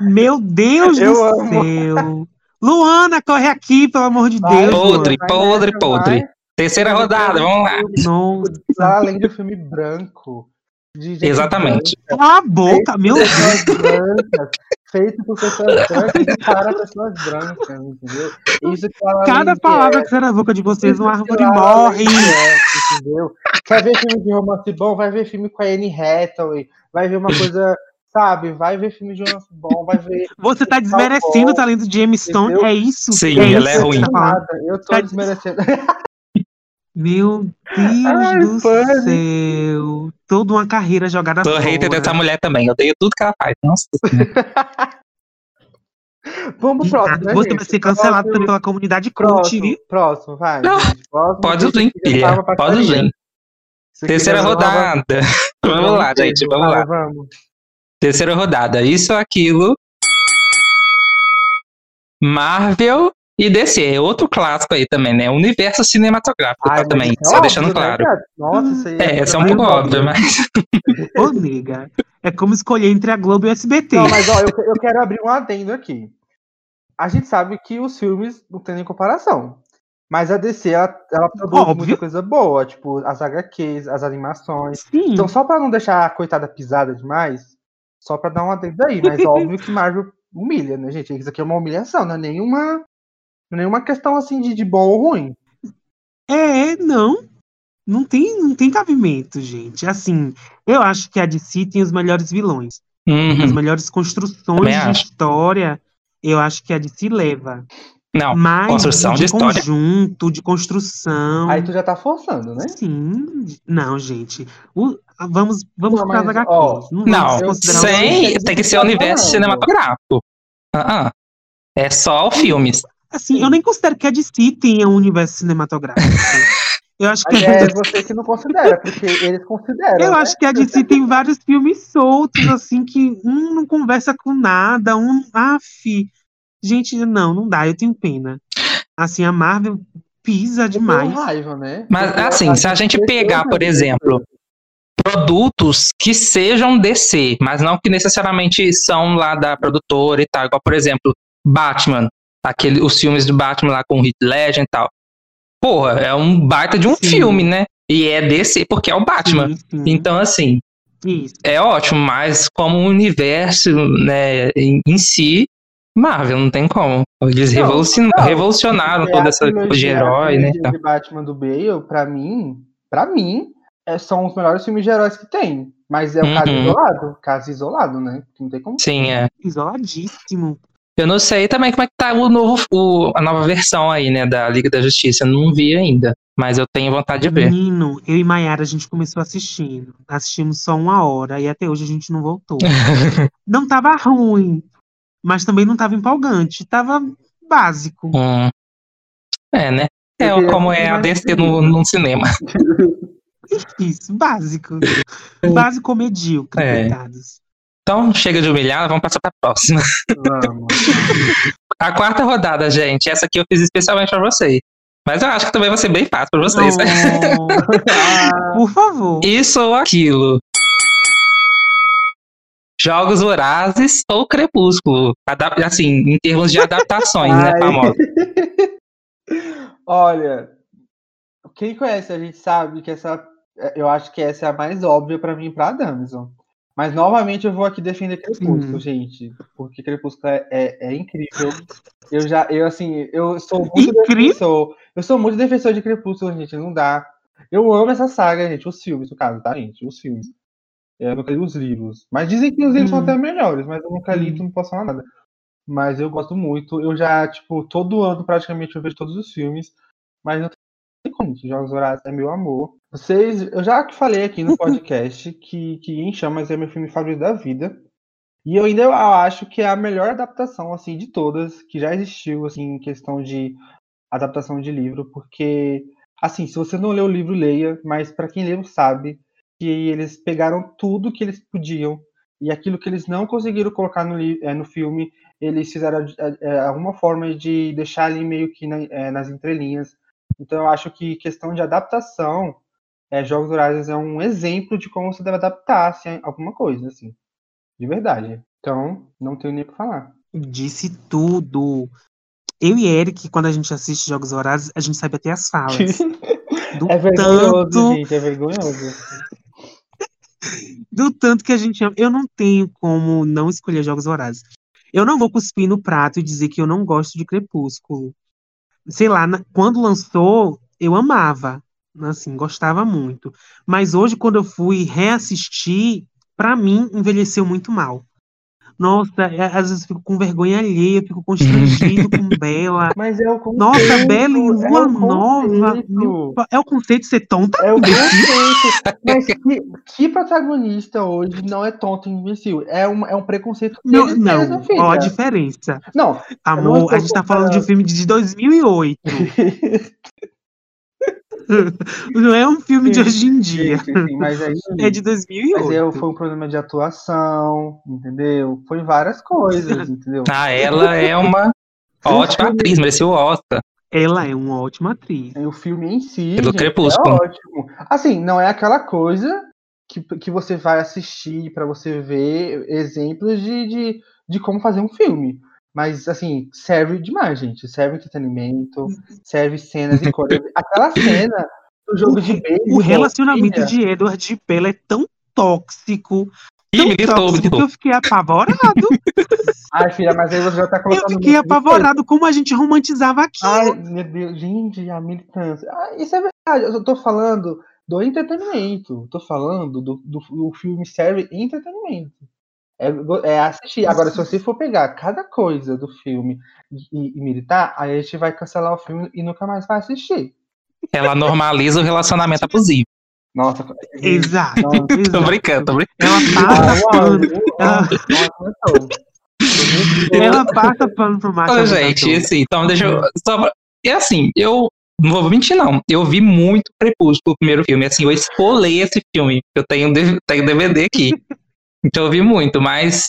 Meu Deus Eu do amo. céu. Luana, corre aqui, pelo amor de Vai, Deus. Podre, vai podre, nessa, podre. vai. Terceira rodada, vamos. Lá além do filme branco. De gente Exatamente. branca, Cala a boca, meu Deus. brancas, feito por pessoas brancas e para pessoas brancas, entendeu? Isso que Cada palavra é, que sai na boca de vocês, uma árvore morre. É, entendeu? Vai ver filme de romance bom, vai ver filme com a Anne Hathaway, vai ver uma coisa, sabe? Vai ver filme de romance bom, vai ver. Você tá desmerecendo o talento de Emma Stone, Entendeu? é isso? Sim, é ela é isso que ruim. tá eu tô Tá- desmerecendo. Meu Deus Ai, do céu. Toda uma carreira jogada Sou fora. hater dessa mulher também, eu odeio tudo que ela faz. Nossa. Vamos pro próximo, né, Você gente? vai ser cancelado também Próximo, pela comunidade próximo, viu? próximo, vai. Não, gente. Próximo, Pode gente, vir, filha. Pode vir. Terceira rodada. Vamos lá, gente, vamos lá. Vamos. Terceira rodada. Isso, aquilo. Marvel e DC. É outro clássico aí também, né? Universo cinematográfico Ai, tá, também. é Só deixando óbvio, né, claro. cara? Nossa, isso aí É, essa é um pouco óbvio, mas. Ô, nega. É como escolher entre a Globo e o SBT. Não, mas ó, eu, eu quero abrir um adendo aqui. A gente sabe que os filmes não tem nem comparação. Mas a DC, ela, ela produz Óbvio. muita coisa boa, tipo, as HQs, as animações. Sim. Então, só pra não deixar a coitada pisada demais, só pra dar um adendo aí. Mas óbvio que Marvel humilha, né, gente? Isso aqui é uma humilhação, não é nenhuma, nenhuma questão assim de, de bom ou ruim. É, não. Não tem, não tem cabimento, gente. Assim, eu acho que a DC tem os melhores vilões. As Uhum. melhores construções Também de acho. história. Eu acho que a DC leva. Não, Mas construção de, de história. conjunto, de construção. Aí tu já tá forçando, né? Sim. Não, gente. O- vamos vamos Não, para as mas, ó, não, não, sem. Tem que ser tá universo falando. cinematográfico. Ah, ah. É só filmes. Assim, eu nem considero que a DC tenha um universo cinematográfico. Eu acho que é você que não considera, porque eles consideram. Eu né? acho que a DC tem vários filmes soltos, assim, que um não conversa com nada, um. Af. Gente, não, não dá, eu tenho pena. Assim, a Marvel pisa demais. raiva, né? Mas assim, se a gente pegar, por exemplo, produtos que sejam DC, mas não que necessariamente são lá da produtora e tal, igual por exemplo, Batman, aquele, os filmes do Batman lá com o Heath Ledger e tal. Porra, é um baita de um Sim. filme, né? E é DC porque é o Batman. Sim, sim. Então, assim, é ótimo, mas como universo, né, em, em si, Marvel, não tem como. Eles Não, revolucion- não, revolucionaram toda essa coisa de herói, né? de Batman do Bale, pra mim, pra mim, é, são os melhores filmes de heróis que tem. Mas é um caso Uhum. isolado, caso isolado, né? Não tem como. Sim, é. Isoladíssimo. Eu não sei também como é que tá o novo, o- a nova versão aí, né, da Liga da Justiça. Eu não vi ainda, mas eu tenho vontade de ver. Menino, eu e Mayara, a gente começou assistindo. Assistimos só uma hora e até hoje a gente não voltou. não tava ruim, mas também não tava empolgante. Tava básico. Hum. É, né? É Eu como é a DC no, no cinema. Isso, básico. Básico medíocre, É. coitados. Então, chega de humilhar, vamos passar pra próxima. Vamos. A quarta rodada, gente. Essa aqui eu fiz especialmente pra vocês. Mas eu acho que também vai ser bem fácil pra vocês. né? Por favor. Isso ou aquilo. Jogos Vorazes ou Crepúsculo. Adap- assim, em termos de adaptações, né, Ai. famosa. Olha, quem conhece a gente sabe que essa. Eu acho que essa é a mais óbvia pra mim e pra Damson. Mas novamente eu vou aqui defender Crepúsculo, Sim. gente. Porque Crepúsculo é, é, é incrível. Eu já, eu assim, eu sou muito Incrível? defensor. Eu sou muito defensor de Crepúsculo, gente. Não dá. Eu amo essa saga, gente. Os filmes, no caso, tá, gente? Os filmes. Eu nunca li os livros. Mas dizem que os livros são Hum. até melhores, mas eu nunca li, Hum. então não posso falar nada. Mas eu gosto muito. Eu já, tipo, todo ano praticamente eu vejo todos os filmes. Mas tem como. Jogos Vorazes é meu amor. Vocês, eu já falei aqui no podcast que, que Em Chamas é meu filme favorito da vida. E eu ainda acho que é a melhor adaptação, assim, de todas que já existiu, assim, em questão de adaptação de livro, porque, assim, se você não leu o livro, leia, mas para quem leu sabe que eles pegaram tudo que eles podiam e aquilo que eles não conseguiram colocar no, eh, no filme, eles fizeram eh, alguma forma de deixar ali meio que na- eh, nas entrelinhas. Então eu acho que questão de adaptação, eh, Jogos Vorazes é um exemplo de como você deve adaptar assim, alguma coisa, assim, de verdade. Então, não tenho nem o que falar. Disse tudo. Eu e Eric, quando a gente assiste Jogos Vorazes, a gente sabe até as falas. Do É vergonhoso, tanto, gente, é vergonhoso. do tanto que a gente ama. Eu não tenho como não escolher Jogos Vorazes. Eu não vou cuspir no prato e dizer que eu não gosto de Crepúsculo. Sei lá, na- quando lançou, eu amava. Assim, gostava muito. Mas hoje, quando eu fui reassistir, pra mim, envelheceu muito mal. Nossa, é- às vezes eu fico com vergonha alheia, eu fico constrangido com Bela. Mas é o conceito. Nossa, Bela em é Lua o Nova. É o conceito de ser tonta? É o conceito. Mas que, que protagonista hoje não é tonto e imbecil? É um, é um preconceito que Não, não. Ó, a diferença. Não, Amor, estou a gente tá falando de um filme de 2008. Não é um filme de hoje em dia. Gente, assim, mas aí, É de mas 2008. aí foi um problema de atuação, entendeu? Foi várias coisas, entendeu? Ah, ela é uma ótima atriz, mereceu o Oscar. Ela é uma ótima atriz. O filme em si Pelo gente, Crepúsculo. é ótimo. Assim, não é aquela coisa que, que você vai assistir pra você ver exemplos de, de, de como fazer um filme. Mas, assim, serve demais, gente. Serve entretenimento, serve cenas e coisas. Aquela cena do jogo de beisebol. O relacionamento filha, de Edward e Bella é tão tóxico. Ih, Tão tóxico que militou. eu fiquei apavorado. Ai, filha, mas aí você já tá Eu colocando. fiquei de coisa. apavorado como a gente romantizava aqui. Ai, meu Deus, gente, a militância. Ah, isso é verdade. Eu tô falando do entretenimento. Tô falando do, do, do filme serve entretenimento. É, é assistir. Agora, se você for pegar cada coisa do filme e, e militar, aí a gente vai cancelar o filme e nunca mais vai assistir. Ela normaliza o relacionamento abusivo. Nossa, Exato. Não, Tô exato. brincando, tô brincando. Ela passa pano. Ela passa pano pro macho. Ô, gente, assim, então deixa eu. Só, pra- é assim, eu não vou mentir, não. Eu vi muito Crepúsculo, o primeiro filme. Assim, eu espolei esse filme. Eu tenho, tenho DVD aqui. Então eu vi muito, mas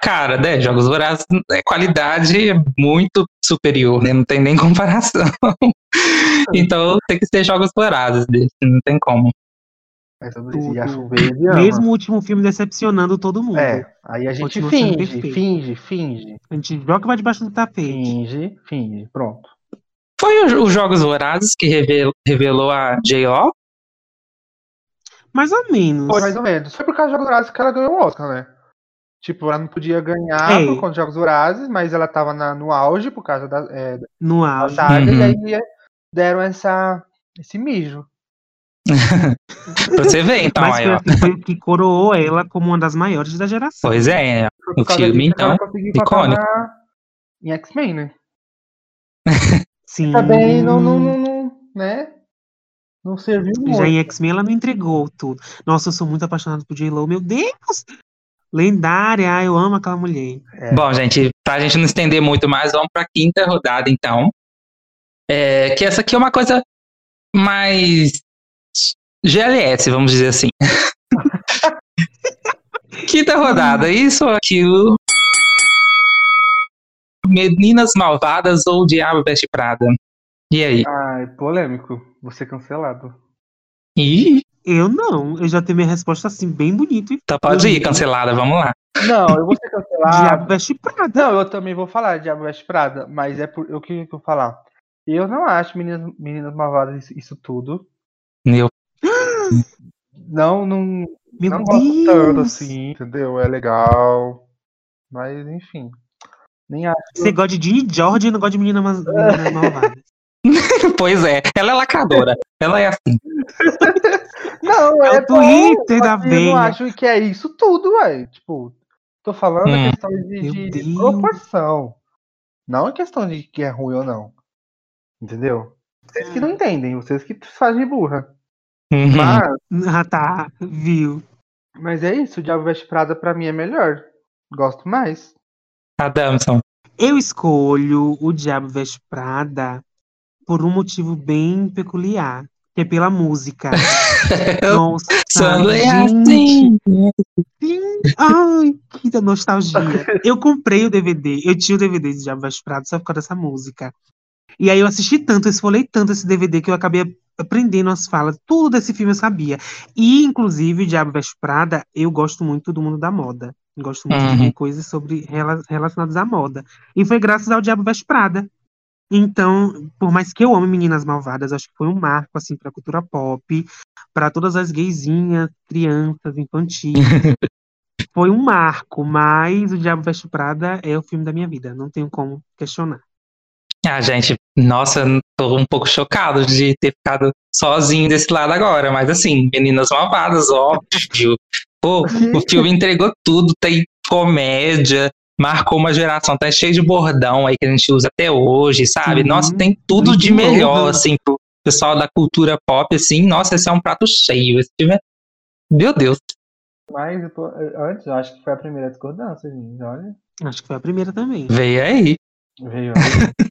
cara, né? Jogos Vorazes, é qualidade é muito superior, né? Não tem nem comparação. então tem que ser Jogos Vorazes desse, não tem como. É. E Tudo. Ama. Mesmo o último filme decepcionando todo mundo. É, aí a gente finge, finge, finge, A gente joga vai debaixo do tapete. finge, finge. Pronto. Foi o- os Jogos Vorazes que revel- revelou a J.O. Mais ou menos. Foi mais ou menos. Foi por causa dos Jogos Vorazes que ela ganhou o Oscar, né? Tipo, ela não podia ganhar É. por conta dos Jogos Vorazes, mas ela tava na- no auge por causa da, é, da No auge. saga, Uhum. e aí é, deram essa, esse mijo. Você ver, então, Mas aí, ó. assim, foi que coroou ela como uma das maiores da geração. Pois é, por causa filme, então, icônico. na- Em X-Men, né? Sim. Também não, não, não, não, né? Não serviu muito. Já em X-Men ela não entregou tudo. Nossa, eu sou muito apaixonado por J-Lo. Meu Deus! Lendária, eu amo aquela mulher. É. Bom, gente, pra gente não estender muito mais, vamos pra quinta rodada, então. É, que essa aqui é uma coisa mais GLS, vamos dizer assim. quinta rodada, isso ou aquilo. Meninas Malvadas ou Diabo Veste Prada? E aí? Ai, polêmico. Você cancelado. Ih, Eu não, eu já tenho minha resposta assim, bem bonito. então pode ir, cancelada, vamos lá. Não, eu vou ser Diabo cancelado. veste Prada. Não, eu também vou falar de Diabo Veste Prada, mas é por eu que vou falar. Eu não acho Meninas, Meninas Malvadas isso, isso tudo. Meu, Não, não, Meu não gosto tanto assim, entendeu? É legal. Mas, enfim. Nem acho. Você gosta de George e não gosta de meninas malvadas. pois é, ela é lacradora. Ela é assim. Não, É é, o Twitter bom, da mas Eu acho que é isso tudo, ué. Tipo, tô falando Hum. a questão de, de proporção. Não a questão de que é ruim ou não. Entendeu? Vocês que não entendem, vocês que fazem burra. Uhum. Mas, Ah, tá, viu? mas é isso, o Diabo Veste Prada pra mim é melhor. Gosto mais. Adamson. Eu escolho o Diabo Veste Prada por um motivo bem peculiar, que é pela música. Nossa, Sando é assim. Ai, que nostalgia. Eu comprei o DVD, eu tinha o DVD de Diabo Prada só por causa dessa música. E aí eu assisti tanto, eu esfolei tanto esse DVD que eu acabei aprendendo as falas, tudo desse filme eu sabia. E, inclusive, Diabo Veste Prada, eu gosto muito do mundo da moda. Gosto muito de Uhum. ver coisas sobre rela- relacionadas à moda. E foi graças ao Diabo Veste Prada. Então, por mais que eu ame Meninas Malvadas, acho que foi um marco assim para a cultura pop, para todas as gaysinhas, crianças, infantis. foi um marco, mas o Diabo Veste Prada é o filme da minha vida, não tenho como questionar. Ah, gente, nossa, tô um pouco chocado de ter ficado sozinho desse lado agora, mas assim, Meninas Malvadas, óbvio. Pô, o filme entregou tudo, tem comédia, marcou uma geração, tá cheio de bordão aí que a gente usa até hoje, sabe? Sim, Nossa, tem tudo muito de melhor, bom. assim, pro pessoal da cultura pop, assim, nossa, esse é um prato cheio. Esse é... Meu Deus. Mas eu tô- antes, eu acho que foi a primeira discordância, gente. Olha. Acho que foi a primeira também. Veio aí. Veio aí.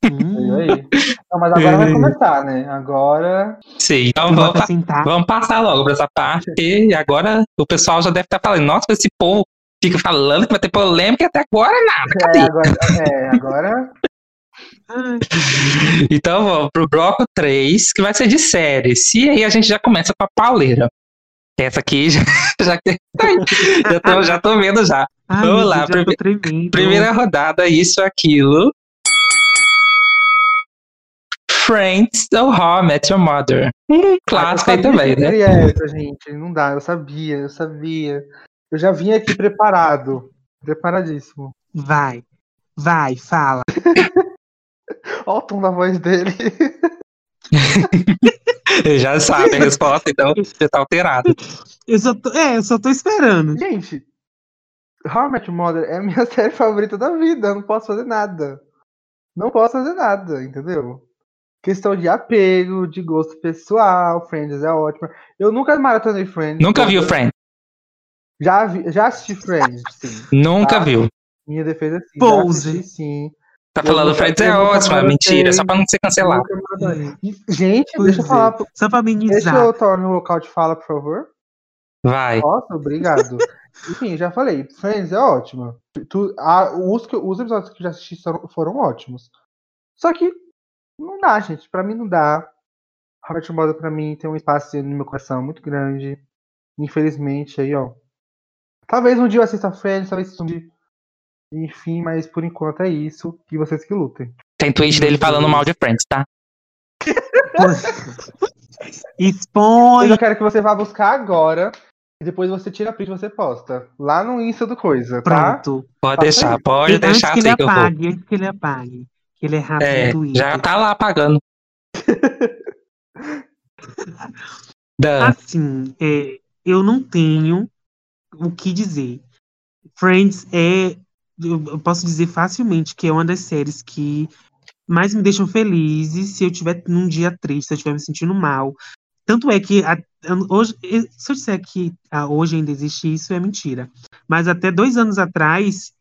Veio aí. Não, mas agora vai começar, né? Agora. Sim, então vamos, pa- acrescentar. vamos passar logo pra essa parte, porque agora o pessoal já deve estar falando, nossa, esse povo fica falando que vai ter polêmica e até agora nada, É, cadê? agora. É, agora. Então vamos pro bloco 3, que vai ser de séries. E aí a gente já começa com a pauleira. Essa aqui já, já, já, tô, já tô vendo já. ai, Vamos lá, tremendo. Primeira rodada, isso, aquilo. Friends ou How I Met Your Mother. Um clássico Ah, aí também, né? essa, gente. Não dá, eu sabia, eu sabia. Eu já vim aqui preparado. Preparadíssimo. Vai, vai, fala. Olha o tom da voz dele. Já sabe a resposta, então já tá alterado. Eu só tô, é, eu só tô esperando. Gente, How I Met Your Mother é a minha série favorita da vida. Eu não posso fazer nada. Não posso fazer nada, entendeu? Questão de apego, de gosto pessoal, Friends é ótima. Eu nunca maratonei Friends. Nunca viu toda. Friends? Já, vi, já assisti Friends, sim. Nunca Tá. viu. Minha defesa, sim. Pose. Assisti, sim. Tá Eu falando Friends é ótimo, é mentira, só pra não ser cancelado. Gente, Pois deixa eu é. falar. pro- Só pra Deixa amenizar. eu tornar o local de fala, por favor. Vai. Nossa, obrigado. Enfim, já falei. Friends é ótima. Tu, a, os, que- os episódios que eu já assisti foram, foram ótimos. Só que não dá, gente. Pra mim não dá. Robert Moda pra mim tem um espaço no meu coração muito grande. Infelizmente, aí, ó. Talvez um dia eu assista Friends, talvez um dia. Enfim, mas por enquanto é isso. E vocês que lutem. Tem tweet dele falando mal de Friends, tá? Expõe. Eu quero que você vá buscar agora. E depois você tira a print e você posta. Lá no Insta do Coisa, tá? Pronto. Pode Tá deixar, certo. pode antes deixar que ele assim que eu vou. apague, antes que ele apague. Que ele é rápido É, no já tá lá apagando. Assim, é, eu não tenho o que dizer. Friends é. Eu posso dizer facilmente que é uma das séries que mais me deixam felizes se eu tiver num dia triste, se eu estiver me sentindo mal. Tanto é que a- hoje, se eu disser que ah, hoje ainda existe isso, é mentira. Mas até dois anos atrás,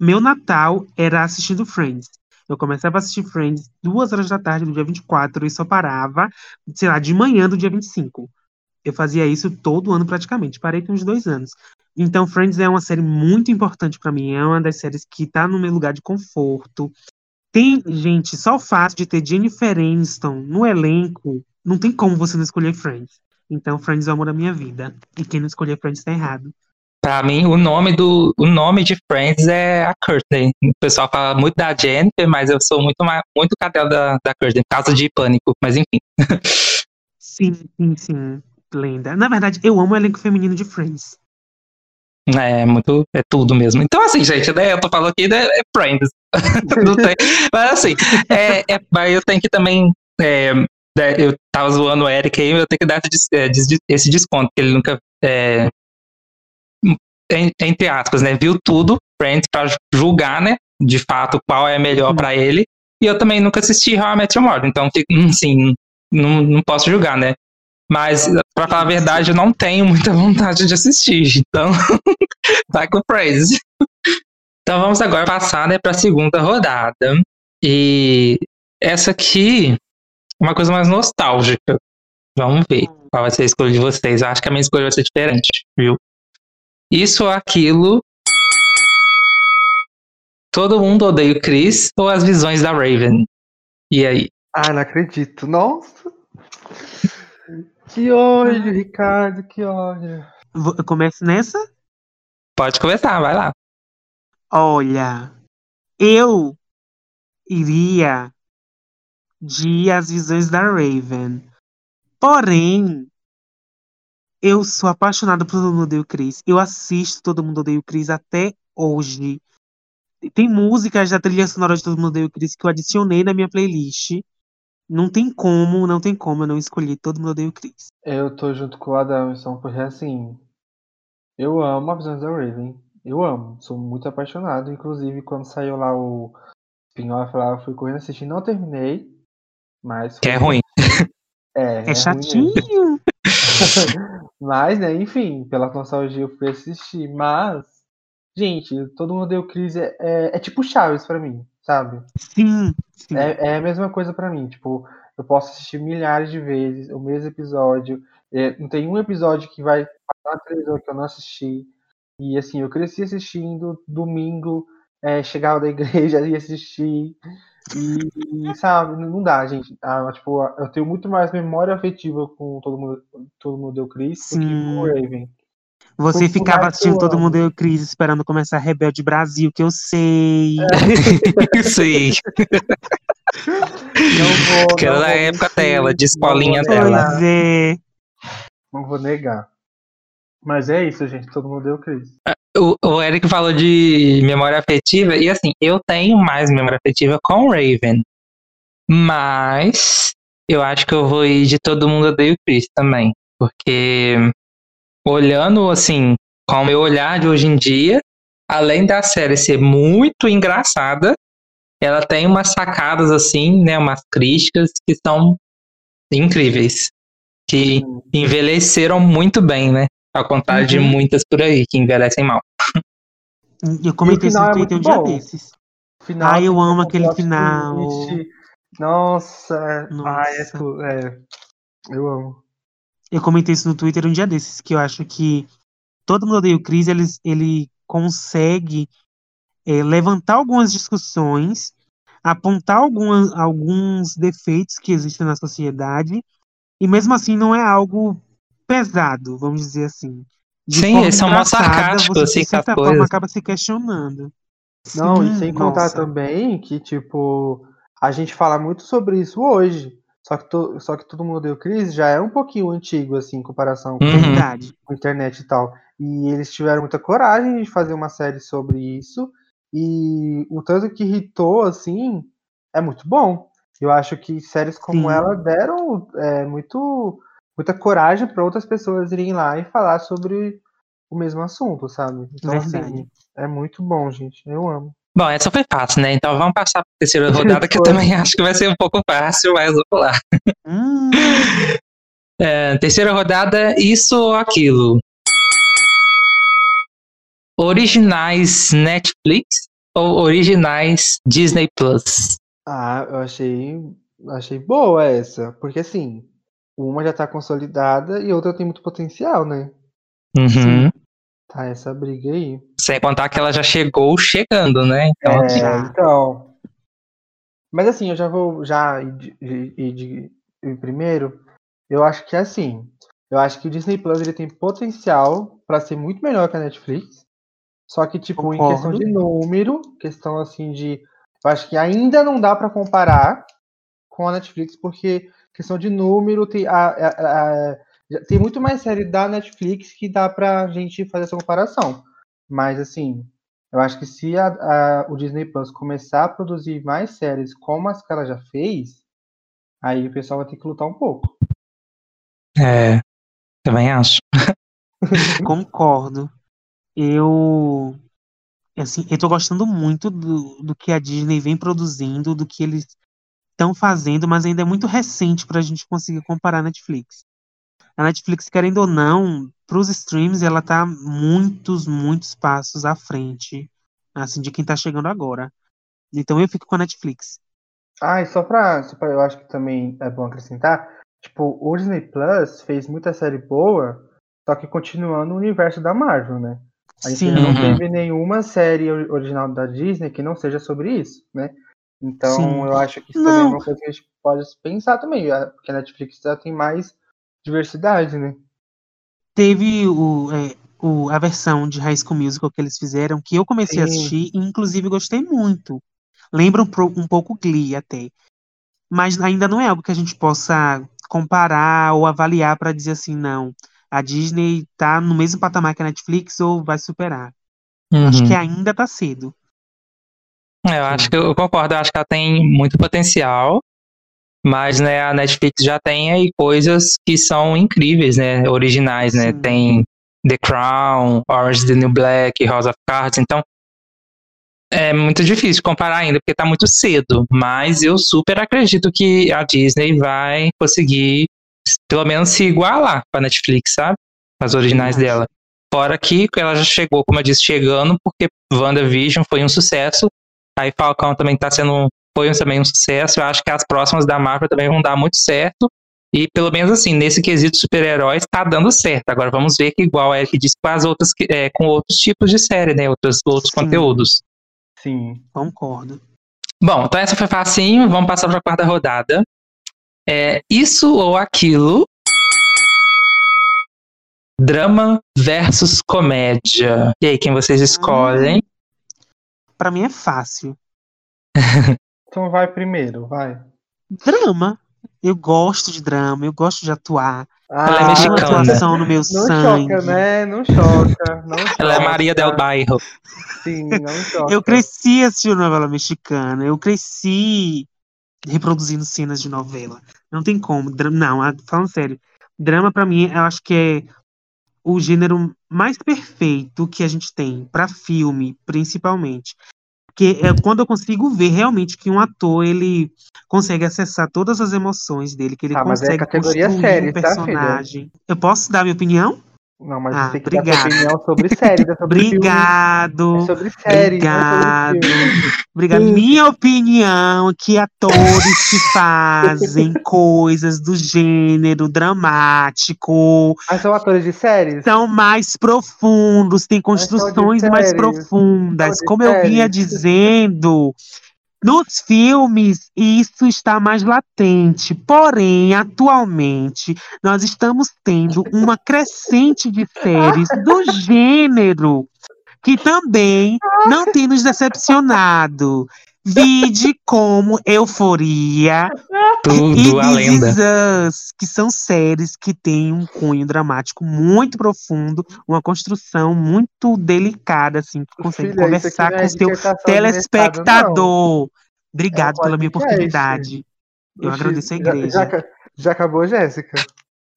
meu Natal era assistindo Friends. Eu começava a assistir Friends duas horas da tarde do dia 24 e só parava, sei lá, de manhã do dia 25. Eu fazia isso todo ano praticamente. Parei com uns dois anos. Então, Friends é uma série muito importante pra mim. É uma das séries que tá no meu lugar de conforto. Tem, gente, só o fato de ter Jennifer Aniston no elenco, não tem como você não escolher Friends. Então, Friends é o amor da minha vida. E quem não escolher Friends tá errado. pra mim, o nome, do, o nome de Friends é a Courtney. O pessoal fala muito da Jennifer, mas eu sou muito, muito cadela da, da Courtney, por causa de pânico. Mas enfim. Sim, sim, sim. Lenda. Na verdade, eu amo o elenco feminino de Friends. É muito, é tudo mesmo. Então, assim, gente, né, eu tô falando aqui, né, é Friends. Tem, mas assim, é, é, mas eu tenho que também. é, né, eu tava zoando o Eric aí, eu tenho que dar é, esse desconto, que ele nunca. é, en- entre aspas, né? Viu tudo, Friends, pra julgar, né? De fato, qual é melhor pra ele. E eu também nunca assisti How I Met Your Mother, então, hum, assim, não, não posso julgar, né? Mas, pra falar a verdade, eu não tenho muita vontade de assistir. Então, vai com Friends. Então, vamos agora passar né, para a segunda rodada. E essa aqui é uma coisa mais nostálgica. Vamos ver qual vai ser a escolha de vocês. Acho que a minha escolha vai ser diferente, viu? Isso ou aquilo. Todo mundo odeia o Chris ou as visões da Raven? E aí? Ah, não acredito. Nossa. Que ódio, Ricardo, que ódio. Eu começo nessa? Pode começar, vai lá. Olha, eu iria de As Visões da Raven. Porém, eu sou apaixonada por Todo Mundo Odeia o Chris. Eu assisto Todo Mundo Odeia o Chris até hoje. Tem músicas da trilha sonora de Todo Mundo Odeia o Chris que eu adicionei na minha playlist. Não tem como, não tem como eu não escolher Todo Mundo Odeia o Chris. Eu tô junto com o Adamson, porque assim. Eu amo a visão da Raven. Eu amo. Sou muito apaixonado. Inclusive, quando saiu lá o spin-off lá, eu fui correndo assistir. Não terminei. Mas. Que é ruim. É, É, mesmo. chatinho. Mas, né, enfim, pela nostalgia eu fui assistir. Mas, gente, todo mundo deu crise. É, é, é tipo Chaves pra mim, sabe? Sim, sim. É, é a mesma coisa pra mim. Tipo, eu posso assistir milhares de vezes o mesmo episódio. É, não tem um episódio que vai passar na televisão que eu não assisti. E assim, eu cresci assistindo, domingo, é, chegava da igreja e assistir. E, sabe, não dá, gente. Ah, tipo, eu tenho muito mais memória afetiva com todo mundo, todo mundo deu Chris do que com o. Raven. Você ficava assistindo eu Todo. Mundo o Chris esperando começar Rebelde Brasil, que eu sei. Sim. Não vou, Aquela não vou época mentir, dela, de não escolinha vou dela. é. Não vou negar. Mas é isso, gente. Todo mundo deu Chris. O, o Eric falou de memória afetiva, e assim, eu tenho mais memória afetiva com Raven. Mas eu acho que eu vou ir de todo mundo odeia o Chris também. Porque olhando assim, com o meu olhar de hoje em dia, além da série ser muito engraçada, ela tem umas sacadas assim, né? Umas críticas que são incríveis. Que envelheceram muito bem, né? Ao contrário de Uhum. muitas por aí que envelhecem mal. Eu comentei isso no é Twitter um muito dia bom. desses. Final, Ai, eu tem amo um aquele final. twist. Nossa, é- ai, é, Nossa. tu- é, eu amo. Eu comentei isso no Twitter um dia desses, que eu acho que todo mundo odeia o Chris, ele, ele consegue é, levantar algumas discussões, apontar algumas, alguns defeitos que existem na sociedade, e mesmo assim não é algo pesado, vamos dizer assim. De Sim, eles são mó sarcásticos, você, assim, de certa forma, acaba se questionando. Não, Sim, e sem contar nossa. também que, tipo, a gente fala muito sobre isso hoje. Só que, to- só que todo mundo deu crise já é um pouquinho antigo, assim, em comparação com Uhum. Verdade. a internet e tal. E eles tiveram muita coragem de fazer uma série sobre isso. E o tanto que irritou, assim, é muito bom. Eu acho que séries como Sim. ela deram é, muito, muita coragem para outras pessoas irem lá e falar sobre o mesmo assunto, sabe? Então, Verdade. assim, é muito bom, gente. Eu amo. Bom, essa foi fácil, né? Então vamos passar para a terceira rodada, que eu também acho que vai ser um pouco fácil, mas vamos lá. Hum, É, terceira rodada, isso ou aquilo? Originais Netflix ou originais Disney Plus? Ah, eu achei, achei boa essa. Porque, assim, uma já tá consolidada e outra tem muito potencial, né? Uhum. Tá essa briga aí. Sem contar que ela já chegou chegando, né? Então, É, Já. então. Mas assim, eu já vou já ir primeiro. Eu acho que é assim. Eu acho que o Disney Plus ele tem potencial para ser muito melhor que a Netflix. Só que tipo em questão Concordo. de número, questão assim de, eu acho que ainda não dá para comparar com a Netflix porque questão de número tem a, a- a- tem muito mais série da Netflix que dá pra gente fazer essa comparação. Mas assim, eu acho que se a- a- o Disney Plus começar a produzir mais séries como as que ela já fez, aí o pessoal vai ter que lutar um pouco. é, também acho. concordo. Eu, assim, eu tô gostando muito do, do que a Disney vem produzindo, do que eles estão fazendo, mas ainda é muito recente pra gente conseguir comparar a Netflix. A Netflix, querendo ou não, pros streams, ela tá muitos, muitos passos à frente, assim, de quem tá chegando agora. Então eu fico com a Netflix. Ah, e só pra, só pra eu acho que também é bom acrescentar, tipo, o Disney Plus fez muita série boa, só que continuando o universo da Marvel, né? A gente Sim, não Uhum. teve nenhuma série ori- original da Disney que não seja sobre isso, né? Então Sim. eu acho que isso também é Não. uma coisa que a gente pode pensar também, porque a Netflix já tem mais diversidade, né? teve o, é, o- a versão de High School Musical que eles fizeram, que eu comecei a Sim. assistir e inclusive gostei muito. Lembra um, um pouco Glee até. Mas ainda não é algo que a gente possa comparar ou avaliar para dizer assim, não, a Disney tá no mesmo patamar que a Netflix ou vai superar. Acho Uhum. que ainda tá cedo. É, Eu acho que eu concordo, eu acho que ela tem muito potencial, mas né, a Netflix já tem aí coisas que são incríveis, né? Originais, né? Sim. Tem The Crown, Orange the New Black, House of Cards, então é muito difícil comparar ainda, porque tá muito cedo, mas eu super acredito que a Disney vai conseguir pelo menos se igualar com a Netflix, sabe? As originais dela. Fora que ela já chegou, como eu disse, chegando, porque WandaVision foi um sucesso. Aí Falcão também tá sendo. Foi também um sucesso. Eu acho que as próximas da Marvel também vão dar muito certo. E pelo menos assim, nesse quesito super-heróis, tá dando certo. Agora vamos ver que, igual a Eric disse, com as outras, que- é, com outros tipos de série, né? Outros, outros Sim. conteúdos. Sim. Concordo. Bom, então essa foi facinho. Vamos passar para a quarta rodada. É isso ou aquilo? Drama versus comédia. E aí, quem vocês escolhem? Pra mim é fácil. Então vai primeiro, vai. Drama. Eu gosto de drama, eu gosto de atuar. Ela é Ah, Tem uma mexicana. atuação no meu Não sangue. choca, né? Não choca. Não Ela é choca. Maria Del Bairro. Sim, não choca. Eu cresci assistindo novela mexicana. Eu cresci reproduzindo cenas de novela. Não tem como. Não, falando sério. Drama, pra mim, eu acho que é o gênero mais perfeito que a gente tem pra filme, principalmente. Porque é quando eu consigo ver realmente que um ator ele consegue acessar todas as emoções dele, que ele Ah, mas é consegue categoria construir série, um tá, personagem. Eu posso dar minha opinião? Não, mas Ah, você tem que dar sua obrigado. opinião sobre série, não é sobre filme. Obrigado. Sobre série, Obrigado. sobre. Obrigada. Minha opinião é que atores que fazem coisas do gênero dramático Mas são atores de séries? são mais profundos, têm construções mais profundas. Como eu vinha dizendo, nos filmes isso está mais latente. Porém, atualmente, nós estamos tendo uma crescente de séries do gênero que também não tem nos decepcionado. Vide como Euforia e Tudo a This lenda. Is Us, que são séries que têm um cunho dramático muito profundo, uma construção muito delicada, assim, que consegue Filha, conversar não com é o seu telespectador. Obrigado É pela minha oportunidade. Eu agradeço a já- igreja. Já, ca- já acabou, Jéssica?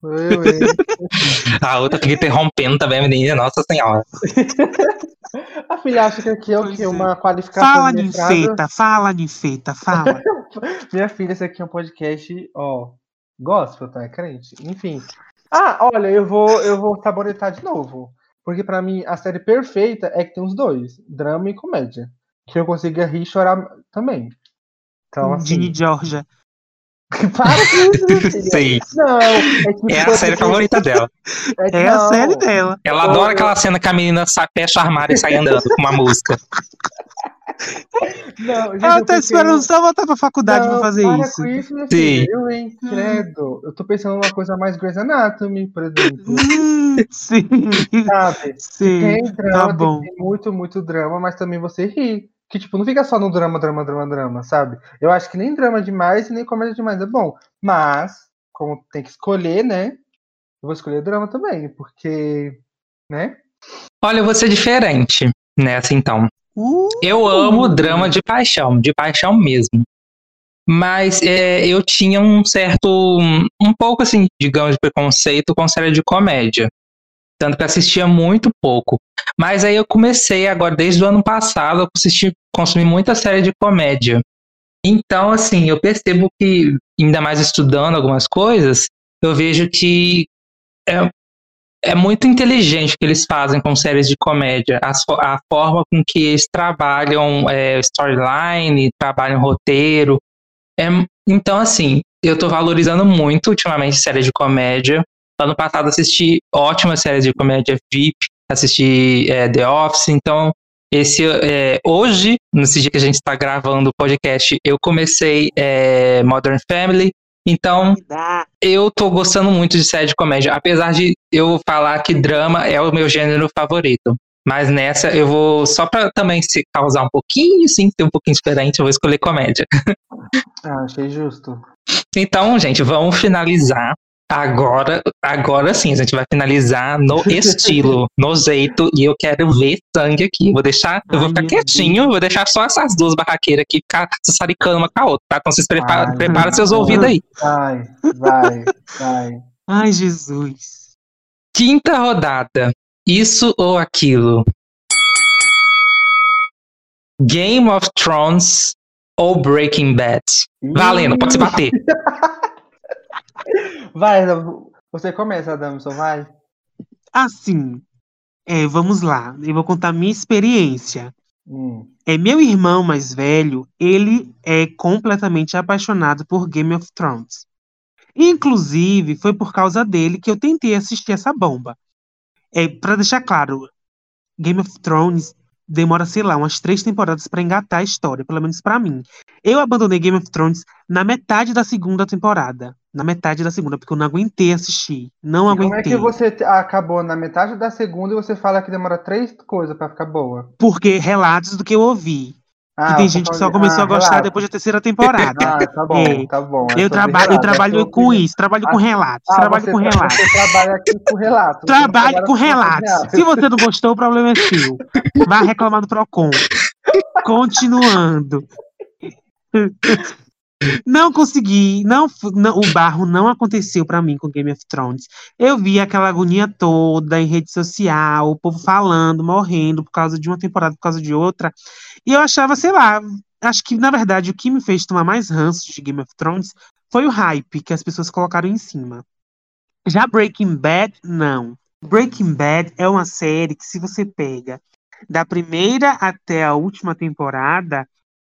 Eu? A outra fica interrompendo também a menina, nossa senhora. A filha acha que aqui é o quê? é. Uma qualificação Fala, ninfeta, fala, ninfeta, fala. Minha filha, esse aqui é um podcast, ó, gospel, tá? É crente? Enfim. Ah, olha, eu vou, eu vou saboretar de novo. Porque pra mim, a série perfeita é que tem os dois, drama e comédia. Que eu consiga rir e chorar também. Então, assim, Ginny Georgia. para com isso. Sim. Não, é que É a tipo, série assim, favorita dela. é É a série dela. Ela adora aquela cena que a menina sa- fecha o armário e sai andando com uma música. Não, gente, Ela eu tá esperando só voltar pra faculdade pra Não, fazer para isso. com isso, Sim. filha. Eu, hein, credo. Eu tô pensando numa coisa mais Grey's Anatomy, por exemplo. Hum, sim, Sabe? sim. Tem drama, tá bom. tem muito, muito drama, mas também você ri. Que, tipo, não fica só no drama, drama, drama, drama, sabe? Eu acho que nem drama demais e nem comédia demais é bom. Mas, como tem que escolher, né? Eu vou escolher drama também, porque, né? Olha, eu vou ser diferente nessa então. Uh, Eu amo drama de paixão, de paixão mesmo. Mas é, eu tinha um certo, um pouco assim, digamos, de preconceito com série de comédia. Tanto que assistia muito pouco. Mas aí eu comecei agora, desde o ano passado, eu assisti, consumi muita série de comédia. Então, assim, eu percebo que, ainda mais estudando algumas coisas, eu vejo que é, é muito inteligente o que eles fazem com séries de comédia. Fo- a forma com que eles trabalham é, storyline, trabalham roteiro. É, então, assim, eu tô valorizando muito ultimamente séries de comédia. Ano passado assisti ótimas séries de comédia VIP, assisti é, The Office, então esse é, hoje, nesse dia que a gente está gravando o podcast, eu comecei é, Modern Family. Então, eu tô gostando muito de série de comédia, apesar de eu falar que drama é o meu gênero favorito. Mas nessa eu vou, só pra também se causar um pouquinho, sim, ser um pouquinho diferente, eu vou escolher comédia. Ah, achei justo. Então, gente, vamos finalizar. Agora, agora sim, a gente vai finalizar no estilo, no jeito, e eu quero ver sangue aqui. Vou deixar, eu vou ficar quietinho, vou deixar só essas duas barraqueiras aqui ficar se saricando uma com a outra, tá? Então vocês prepara, preparam seus meu ouvidos aí. Vai, vai, vai. Ai, Jesus. Quinta rodada. Isso ou aquilo? Game of Thrones ou Breaking Bad? Valendo, pode se bater. Vai, você começa, Adamson, vai. Assim, é, vamos lá. Eu vou contar minha experiência. Hum. É meu irmão mais velho, ele é completamente apaixonado por Game of Thrones. Inclusive, foi por causa dele que eu tentei assistir essa bomba. É, para deixar claro, Game of Thrones demora, sei lá, umas três temporadas pra engatar a história, pelo menos pra mim. Eu abandonei Game of Thrones na metade da segunda temporada. Na metade da segunda, porque eu não aguentei assistir. Não E Como é aguentei. que você acabou na metade da segunda e você fala que demora três coisas pra ficar boa? Porque relatos do que eu ouvi. Ah, e tem gente que só começou ah, a gostar relato. depois da terceira temporada. Ah, tá bom, É. tá bom. É eu, traba eu é trabalho sobre- com isso, trabalho com Ah, relatos, Ah, trabalho com relatos. Você trabalha aqui com relato. você não Trabalho com relatos. Se você não gostou, o problema é seu. Vai reclamar do Procon. Continuando. Não consegui, não, não- o barro não aconteceu pra mim com Game of Thrones. Eu vi aquela agonia toda em rede social, o povo falando, morrendo por causa de uma temporada, por causa de outra. E eu achava, sei lá, acho que na verdade o que me fez tomar mais ranço de Game of Thrones foi o hype que as pessoas colocaram em cima. Já Breaking Bad, não. Breaking Bad é uma série que, se você pega da primeira até a última temporada,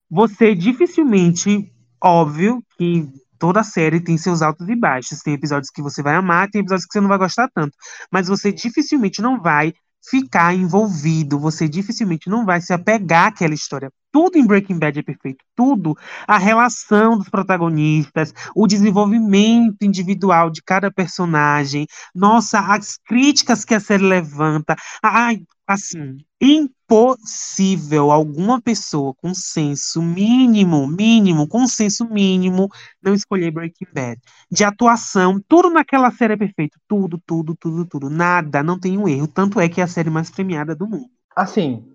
você dificilmente, óbvio que toda série tem seus altos e baixos. Tem episódios que você vai amar, tem episódios que você não vai gostar tanto. Mas você dificilmente não vai ficar envolvido, você dificilmente não vai se apegar àquela história. Tudo em Breaking Bad é perfeito, tudo. A relação dos protagonistas, o desenvolvimento individual de cada personagem, nossa, as críticas que a série levanta. Ai, assim, impossível alguma pessoa com senso mínimo, mínimo, com senso mínimo, não escolher Breaking Bad. De atuação, tudo naquela série é perfeito. Tudo, tudo, tudo, tudo. Nada, não tem um erro. Tanto é que é a série mais premiada do mundo. Assim,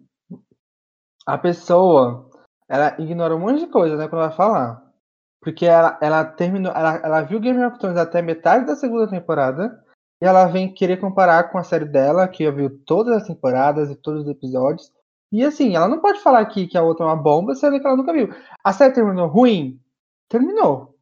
a pessoa, ela ignora um monte de coisa, né, quando vai falar. Porque ela, ela terminou, ela, ela viu Game of Thrones até metade da segunda temporada, e ela vem querer comparar com a série dela, que viu todas as temporadas e todos os episódios. E assim, ela não pode falar aqui que a outra é uma bomba, sendo que ela nunca viu. A série terminou ruim? Terminou.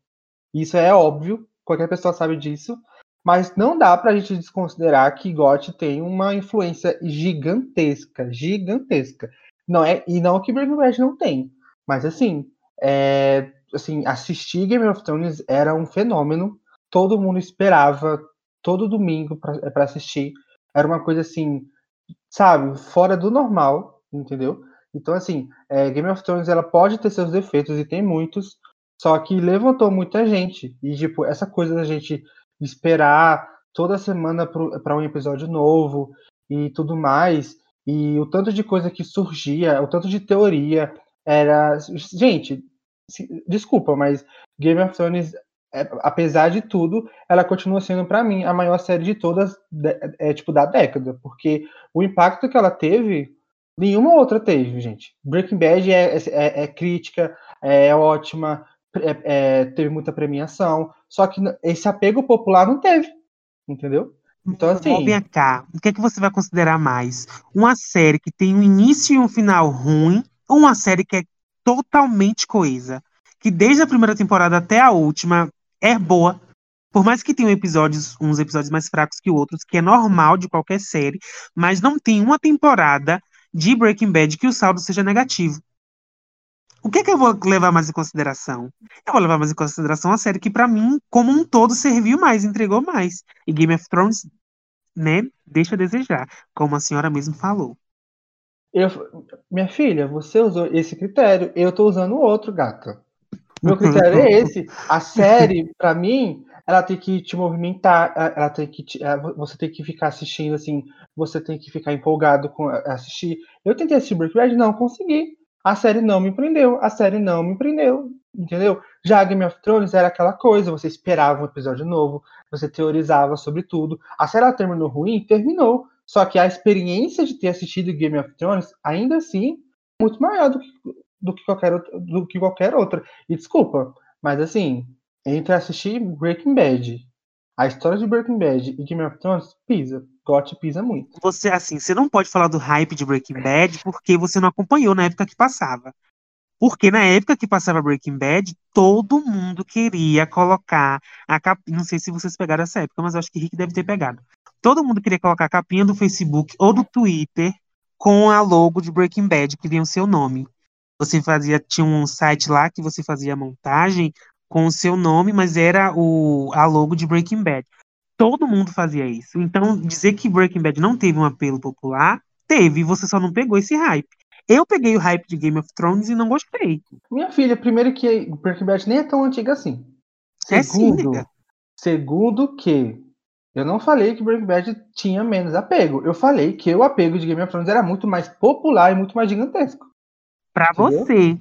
Isso é óbvio, qualquer pessoa sabe disso. Mas não dá pra gente desconsiderar que GOT tem uma influência gigantesca, gigantesca. Não é, e não que Breaking Bad não tem. Mas assim, é, assim, assistir Game of Thrones era um fenômeno. Todo mundo esperava todo domingo para assistir. Era uma coisa assim, sabe, fora do normal, entendeu? Então, assim, é, Game of Thrones ela pode ter seus defeitos e tem muitos, só que levantou muita gente. E, tipo, essa coisa da gente esperar toda semana para um episódio novo e tudo mais, e o tanto de coisa que surgia, o tanto de teoria, era. Gente, desculpa, mas Game of Thrones é, apesar de tudo, ela continua sendo para mim a maior série de todas, é, tipo da década, porque o impacto que ela teve, nenhuma outra teve, gente. Breaking Bad é, é, é crítica, é, ótima, é, é, teve muita premiação, só que esse apego popular não teve, entendeu? Então, assim. Vem cá, o que é que você vai considerar mais? Uma série que tem um início e um final ruim, ou uma série que é totalmente coesa? Que desde a primeira temporada até a última é boa. Por mais que tenha episódios, uns episódios mais fracos que outros, que é normal de qualquer série, mas não tem uma temporada de Breaking Bad que o saldo seja negativo. O que, é que eu vou levar mais em consideração? Eu vou levar mais em consideração a série que, para mim, como um todo, serviu mais, entregou mais. E Game of Thrones, né, deixa a desejar, como a senhora mesmo falou. Eu, minha filha, você usou esse critério, eu tô usando outro, gata. Meu critério é esse. A série, para mim, ela tem que te movimentar, ela tem que te, você tem que ficar assistindo assim, você tem que ficar empolgado com assistir. Eu tentei assistir Breaking Bad, não consegui. A série não me prendeu, a série não me prendeu, entendeu? Já Game of Thrones era aquela coisa, você esperava um episódio novo, você teorizava sobre tudo. A série terminou ruim, terminou. Só que a experiência de ter assistido Game of Thrones, ainda assim, é muito maior do que do que qualquer, do que qualquer outra. E desculpa, mas assim, entre assistir Breaking Bad, a história de Breaking Bad e Game of Thrones, pisa. Got pisa muito. Você, assim, você não pode falar do hype de Breaking Bad porque você não acompanhou na época que passava. Porque na época que passava Breaking Bad, todo mundo queria colocar a capinha. Não sei se vocês pegaram essa época, mas acho que Rick deve ter pegado. Todo mundo queria colocar a capinha do Facebook ou do Twitter com a logo de Breaking Bad, que vinha o seu nome você fazia, tinha um site lá que você fazia montagem com o seu nome, mas era o, a logo de Breaking Bad. Todo mundo fazia isso. Então, dizer que Breaking Bad não teve um apelo popular, teve, você só não pegou esse hype. Eu peguei o hype de Game of Thrones e não gostei. Minha filha, primeiro que Breaking Bad nem é tão antiga assim. Segundo, é sim, segundo que eu não falei que Breaking Bad tinha menos apego. Eu falei que o apego de Game of Thrones era muito mais popular e muito mais gigantesco. Pra Entendeu? você.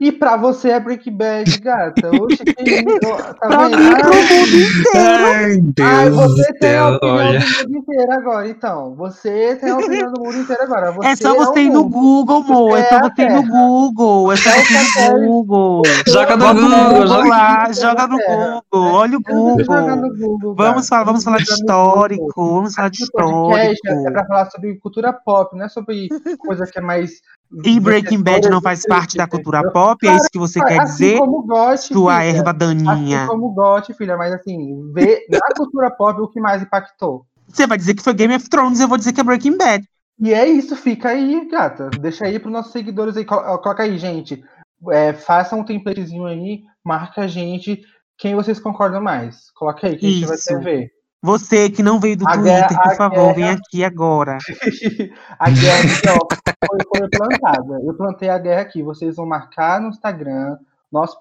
E pra você é Breaking Bad, gata. Que lindo. Tá pra mim, pro mundo inteiro. Ai, Deus Ai, você tem a opinião olha. do mundo inteiro agora, então. Você tem a opinião do mundo inteiro agora. Você é só você é ir no Google, Mo. É, só você ir no Google. É só você ir no Google. Joga no Google. Joga lá, joga no Google. Olha o Google. Vamos falar, vamos falar de histórico. Vamos falar de histórico. É pra falar sobre cultura pop, não é sobre coisa que é mais e Breaking Bad não faz parte da cultura pop? É isso que você quer assim dizer? Como Sua filha. erva daninha. Assim como goste, filha, mas assim, ver na cultura pop o que mais impactou. Você vai dizer que foi Game of Thrones, eu vou dizer que é Breaking Bad. E é isso, fica aí, gata. Deixa aí para nossos seguidores aí. Coloca aí, gente. é, façam um templatezinho aí, marca a gente quem vocês concordam mais. Coloca aí que a gente vai Isso. ver. Você que não veio do A Twitter, guerra- por favor, vem guerra- aqui agora. a guerra ó, foi, foi plantada. Eu plantei a guerra aqui. Vocês vão marcar no Instagram, nosso,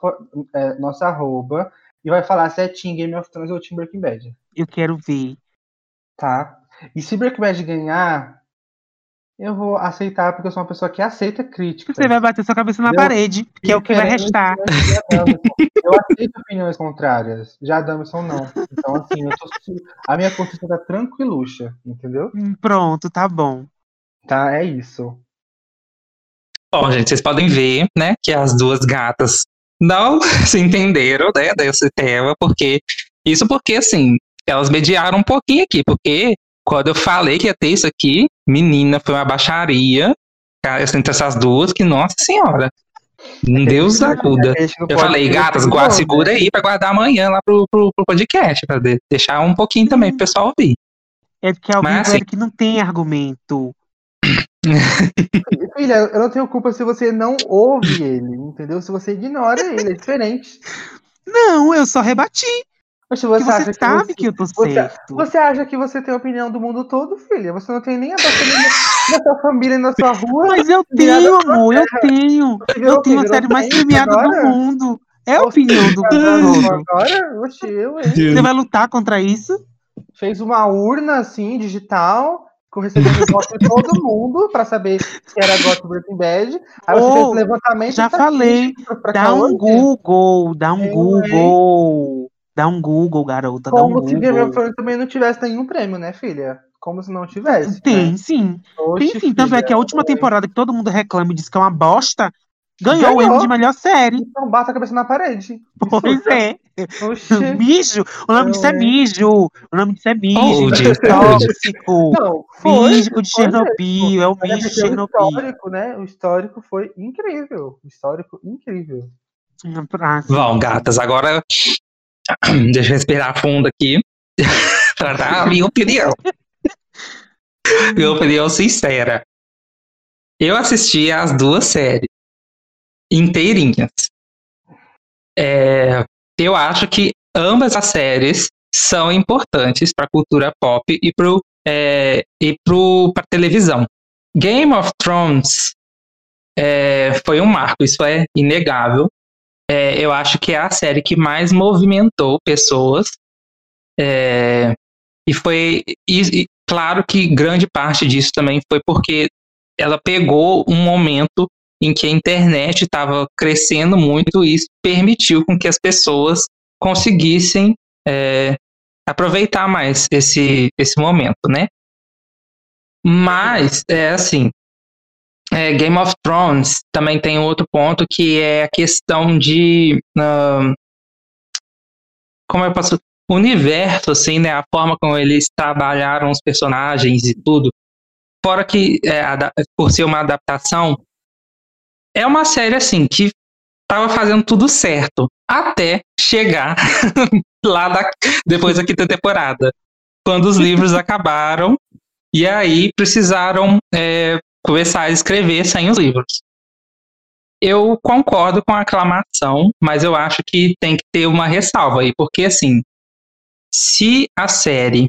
é, nosso arroba, e vai falar se é Team Game of Thrones ou Team Breaking Bad. Eu quero ver. Tá? E se Breaking Bad ganhar, eu vou aceitar, porque eu sou uma pessoa que aceita críticas. Você vai bater sua cabeça na Eu- parede, que é o que vai restar. Eu aceito opiniões contrárias. Já Adamson não. Então, assim, eu tô, a minha consciência tá tranquiluxa, entendeu? Hum, Pronto, tá bom. Tá, é isso. Bom, gente, vocês podem ver, né, que as duas gatas não se entenderam, né, desse tema, porque isso porque, assim, elas mediaram um pouquinho aqui, porque quando eu falei que ia ter isso aqui, menina, foi uma baixaria cara, entre essas duas, que, nossa senhora, Deus acuda. Eu falei, gatas, guarda, né? segura aí pra guardar amanhã lá pro, pro, pro podcast, pra de- deixar um pouquinho também pro pessoal ouvir. É porque alguém Mas, assim- que não tem argumento. Filha, eu não tenho culpa se você não ouve ele, entendeu? Se você ignora ele, é diferente. Não, eu só rebati. Porque você, você acha sabe que que eu tô você- certo. Você acha que você tem a opinião do mundo todo, filha? Você não tem nem a da família, da sua família na sua rua. Mas eu tenho, amor, eu tenho. Você virou Eu tenho a série mais premiada do mundo. É a Você opinião do mundo. Agora, oxe, eu, hein? Você vai lutar contra isso? Fez uma urna assim, digital, recebendo voto de todo mundo pra saber se era gosto Breaking Bad. Aí você Oh, fez o levantamento. já estatístico falei. pra- pra Dá um hoje. Google, dá um Eu, Google. Dá um Google, garota, dá um Como se Game of Google. Thrones também não tivesse nenhum prêmio, né, filha? Como se não tivesse. Tem, Né? sim. Oxe, Tem sim. Tanto é que a última temporada que todo mundo reclama e diz que é uma bosta, ganhou, o. M de melhor série. Então bata a cabeça na parede. Pois é. Mijo. O nome disso é é. mijo. O nome disso é mijo. Old, Tóxico. Não, foi. De. Chernobyl. É o é mijo de porque o Chernobyl. histórico, né? O histórico foi incrível. O histórico incrível. Bom, gatas, agora deixa eu respirar fundo aqui pra dar a minha opinião. minha opinião sincera. Eu assisti as duas séries inteirinhas. É, eu acho que ambas as séries são importantes para a cultura pop e para é, televisão. Game of Thrones é, foi um marco, isso é inegável. É, eu acho que é a série que mais movimentou pessoas. É, e foi. E, e claro que grande parte disso também foi porque ela pegou um momento em que a internet estava crescendo muito e isso permitiu com que as pessoas conseguissem é, aproveitar mais esse, esse momento, né? Mas, é assim, é, Game of Thrones também tem outro ponto que é a questão de. ahn, como eu posso. O universo, assim, né? A forma como eles trabalharam os personagens e tudo. Fora que, é, por ser uma adaptação, é uma série, assim, que tava fazendo tudo certo. Até chegar lá da, depois da quinta temporada. Quando os livros acabaram. E aí precisaram é, começar a escrever sem os livros. Eu concordo com a aclamação, mas eu acho que tem que ter uma ressalva aí, porque assim, se a série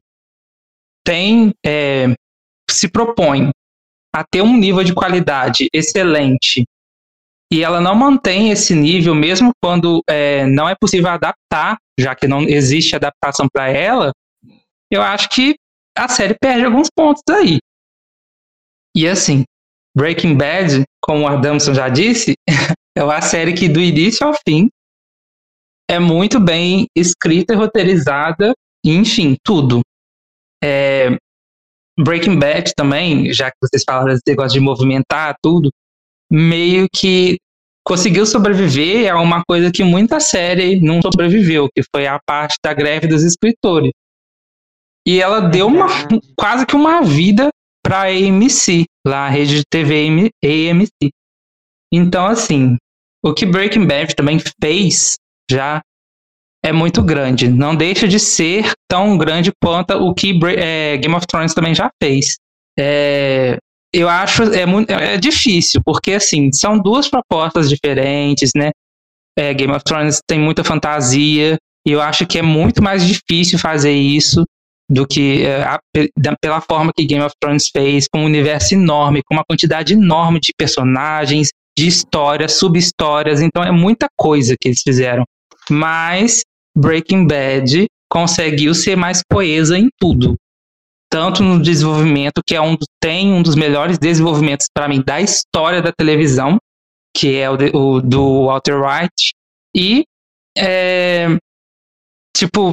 tem é, se propõe a ter um nível de qualidade excelente e ela não mantém esse nível mesmo quando é, não é possível adaptar, já que não existe adaptação para ela, eu acho que a série perde alguns pontos aí. E assim, Breaking Bad, como o Adamson já disse, é uma série que do início ao fim é muito bem escrita e roteirizada, e, enfim, tudo. É, Breaking Bad também, já que vocês falaram desse negócio de movimentar tudo, meio que conseguiu sobreviver a uma coisa que muita série não sobreviveu, que foi a parte da greve dos escritores. E ela deu uma, quase que uma vida para a AMC, lá a rede de TV AM AMC. Então, assim, o que Breaking Bad também fez já é muito grande. Não deixa de ser tão grande quanto o que é, Game of Thrones também já fez. É, eu acho é, muito, é difícil, porque assim, são duas propostas diferentes, né? É, Game of Thrones tem muita fantasia, e eu acho que é muito mais difícil fazer isso do que é, pela forma que Game of Thrones fez, com um universo enorme, com uma quantidade enorme de personagens, de histórias, sub-histórias, então é muita coisa que eles fizeram. Mas Breaking Bad conseguiu ser mais coesa em tudo. Tanto no desenvolvimento, que é um, tem um dos melhores desenvolvimentos para mim da história da televisão, que é o, de, o do Walter White, e é, tipo,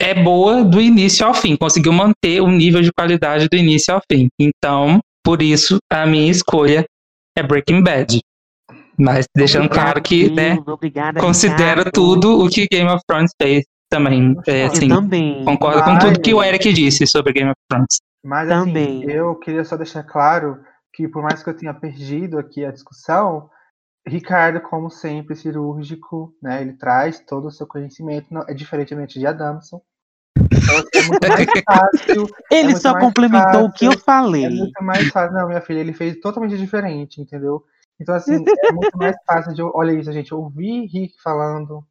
é boa do início ao fim, conseguiu manter o nível de qualidade do início ao fim. Então, por isso, a minha escolha é Breaking Bad. Mas deixando Obrigado, claro que, né, Deus, obrigada, considera Ricardo. tudo o que Game of Thrones fez também. É, Eu assim, também. concordo com Mas- tudo que o Eric disse sobre Game of Thrones. Mas Também. assim, eu queria só deixar claro que por mais que eu tenha perdido aqui a discussão, Ricardo, como sempre, cirúrgico, né? Ele traz todo o seu conhecimento, não, é diferentemente de Adamson. Então assim, é muito mais fácil. Ele muito só complementou o que eu fácil, falei. É muito mais fácil. Não, minha filha, ele fez totalmente diferente, entendeu? Então, assim, é muito mais fácil de. Olha isso, gente. Ouvir Rick falando,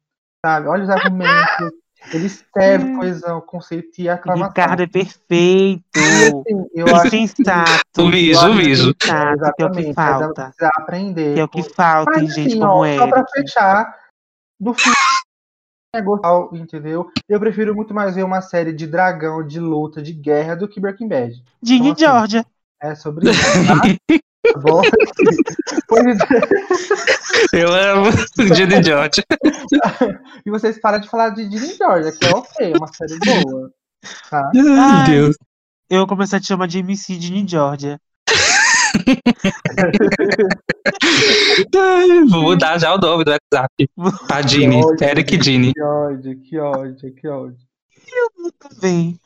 sabe? Olha os argumentos. Ele escreve coesão, conceito e aclamação. Ricardo é perfeito. E, assim, eu E acho sensato. O Viso, o Viso. Sensato, que é o que Exatamente, falta. precisa aprender. Que é o que falta em gente assim, como ó, só pra fechar, no fim é gostar, entendeu? Eu prefiro muito mais ver uma série de dragão, de luta, de guerra do que Breaking Bad. Ginny Então, assim, Georgia. É sobre isso, tá? Tá bom? É. Eu amo o Judy George. E vocês param de falar de Ginny Georgia, que é ok, é uma série boa. Tá? Ai, Ai. Deus. Eu vou começar a te chamar de MC Ginny Georgia. Ai, Vou mudar já o nome do WhatsApp. Que ódio, Eric Ginny. Que ódio, que ódio, que ódio. Bem.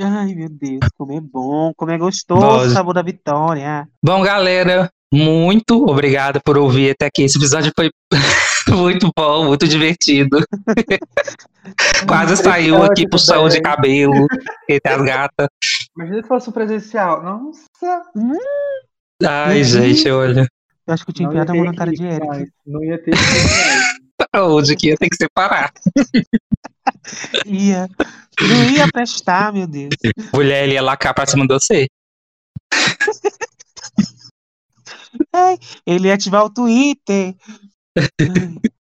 Ai, meu Deus, como é bom, como é gostoso Nossa. o sabor da vitória. Bom, galera, muito obrigado por ouvir até aqui. Esse episódio foi muito bom, muito divertido. Quase saiu aqui pro som de cabelo entre as gatas. Imagina se fosse um presencial. Nossa! Ai, Uhum. gente, olha. Eu acho que eu tinha enfiado a mão na cara de Eric. Não ia ter. Hoje que ia ter que separar. Ia. Não ia prestar, meu Deus. Mulher, ele ia lacar pra cima de você. Ele ia ativar o Twitter.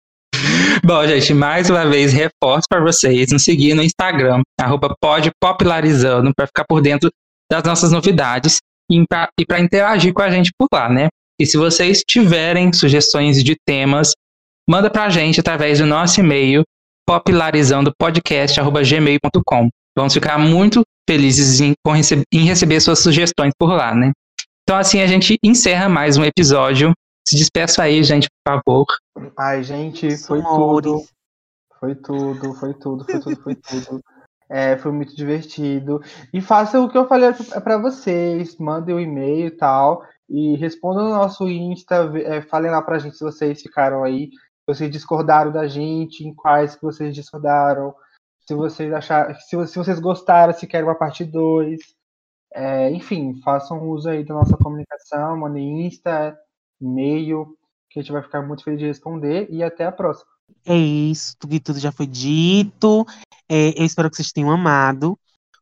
Bom, gente, mais uma vez reforço para vocês nos seguir no Instagram, arroba podpopularizando, para ficar por dentro das nossas novidades e para interagir com a gente por lá, né? E se vocês tiverem sugestões de temas, manda pra gente através do nosso e-mail, popularizandopodcast.gmail.com. Vamos ficar muito felizes em, em receber suas sugestões por lá, né? Então assim a gente encerra mais um episódio. Se despeça aí, gente, por favor. Ai, gente, foi tudo. Foi tudo, foi tudo, foi tudo, foi tudo. É, foi muito divertido. E façam o que eu falei para vocês. Mandem um e-mail e tal. E respondam no nosso Insta. é, falem lá pra gente se vocês ficaram aí. Vocês discordaram da gente, em quais que vocês discordaram. Se vocês acharam. Se, se vocês gostaram, se querem uma parte 2. enfim, façam uso aí da nossa comunicação. Mandem Insta, e-mail que a gente vai ficar muito feliz de responder e até a próxima. É isso, tudo e tudo já foi dito. É, eu espero que vocês tenham amado,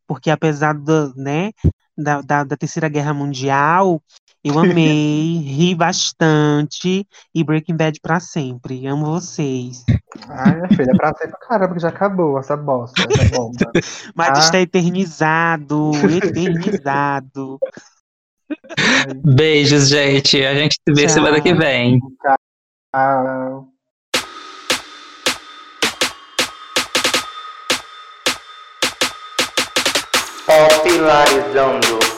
porque apesar do, né, da, da, da Terceira Guerra Mundial, eu amei, ri bastante e Breaking Bad pra sempre. Amo vocês. Ai, minha filha, é pra sempre, caramba, que já acabou essa bosta, essa bomba. Mas Ah. está eternizado, eternizado. Beijos, gente. A gente se vê Tchau. semana que vem. Ah, Popularizando.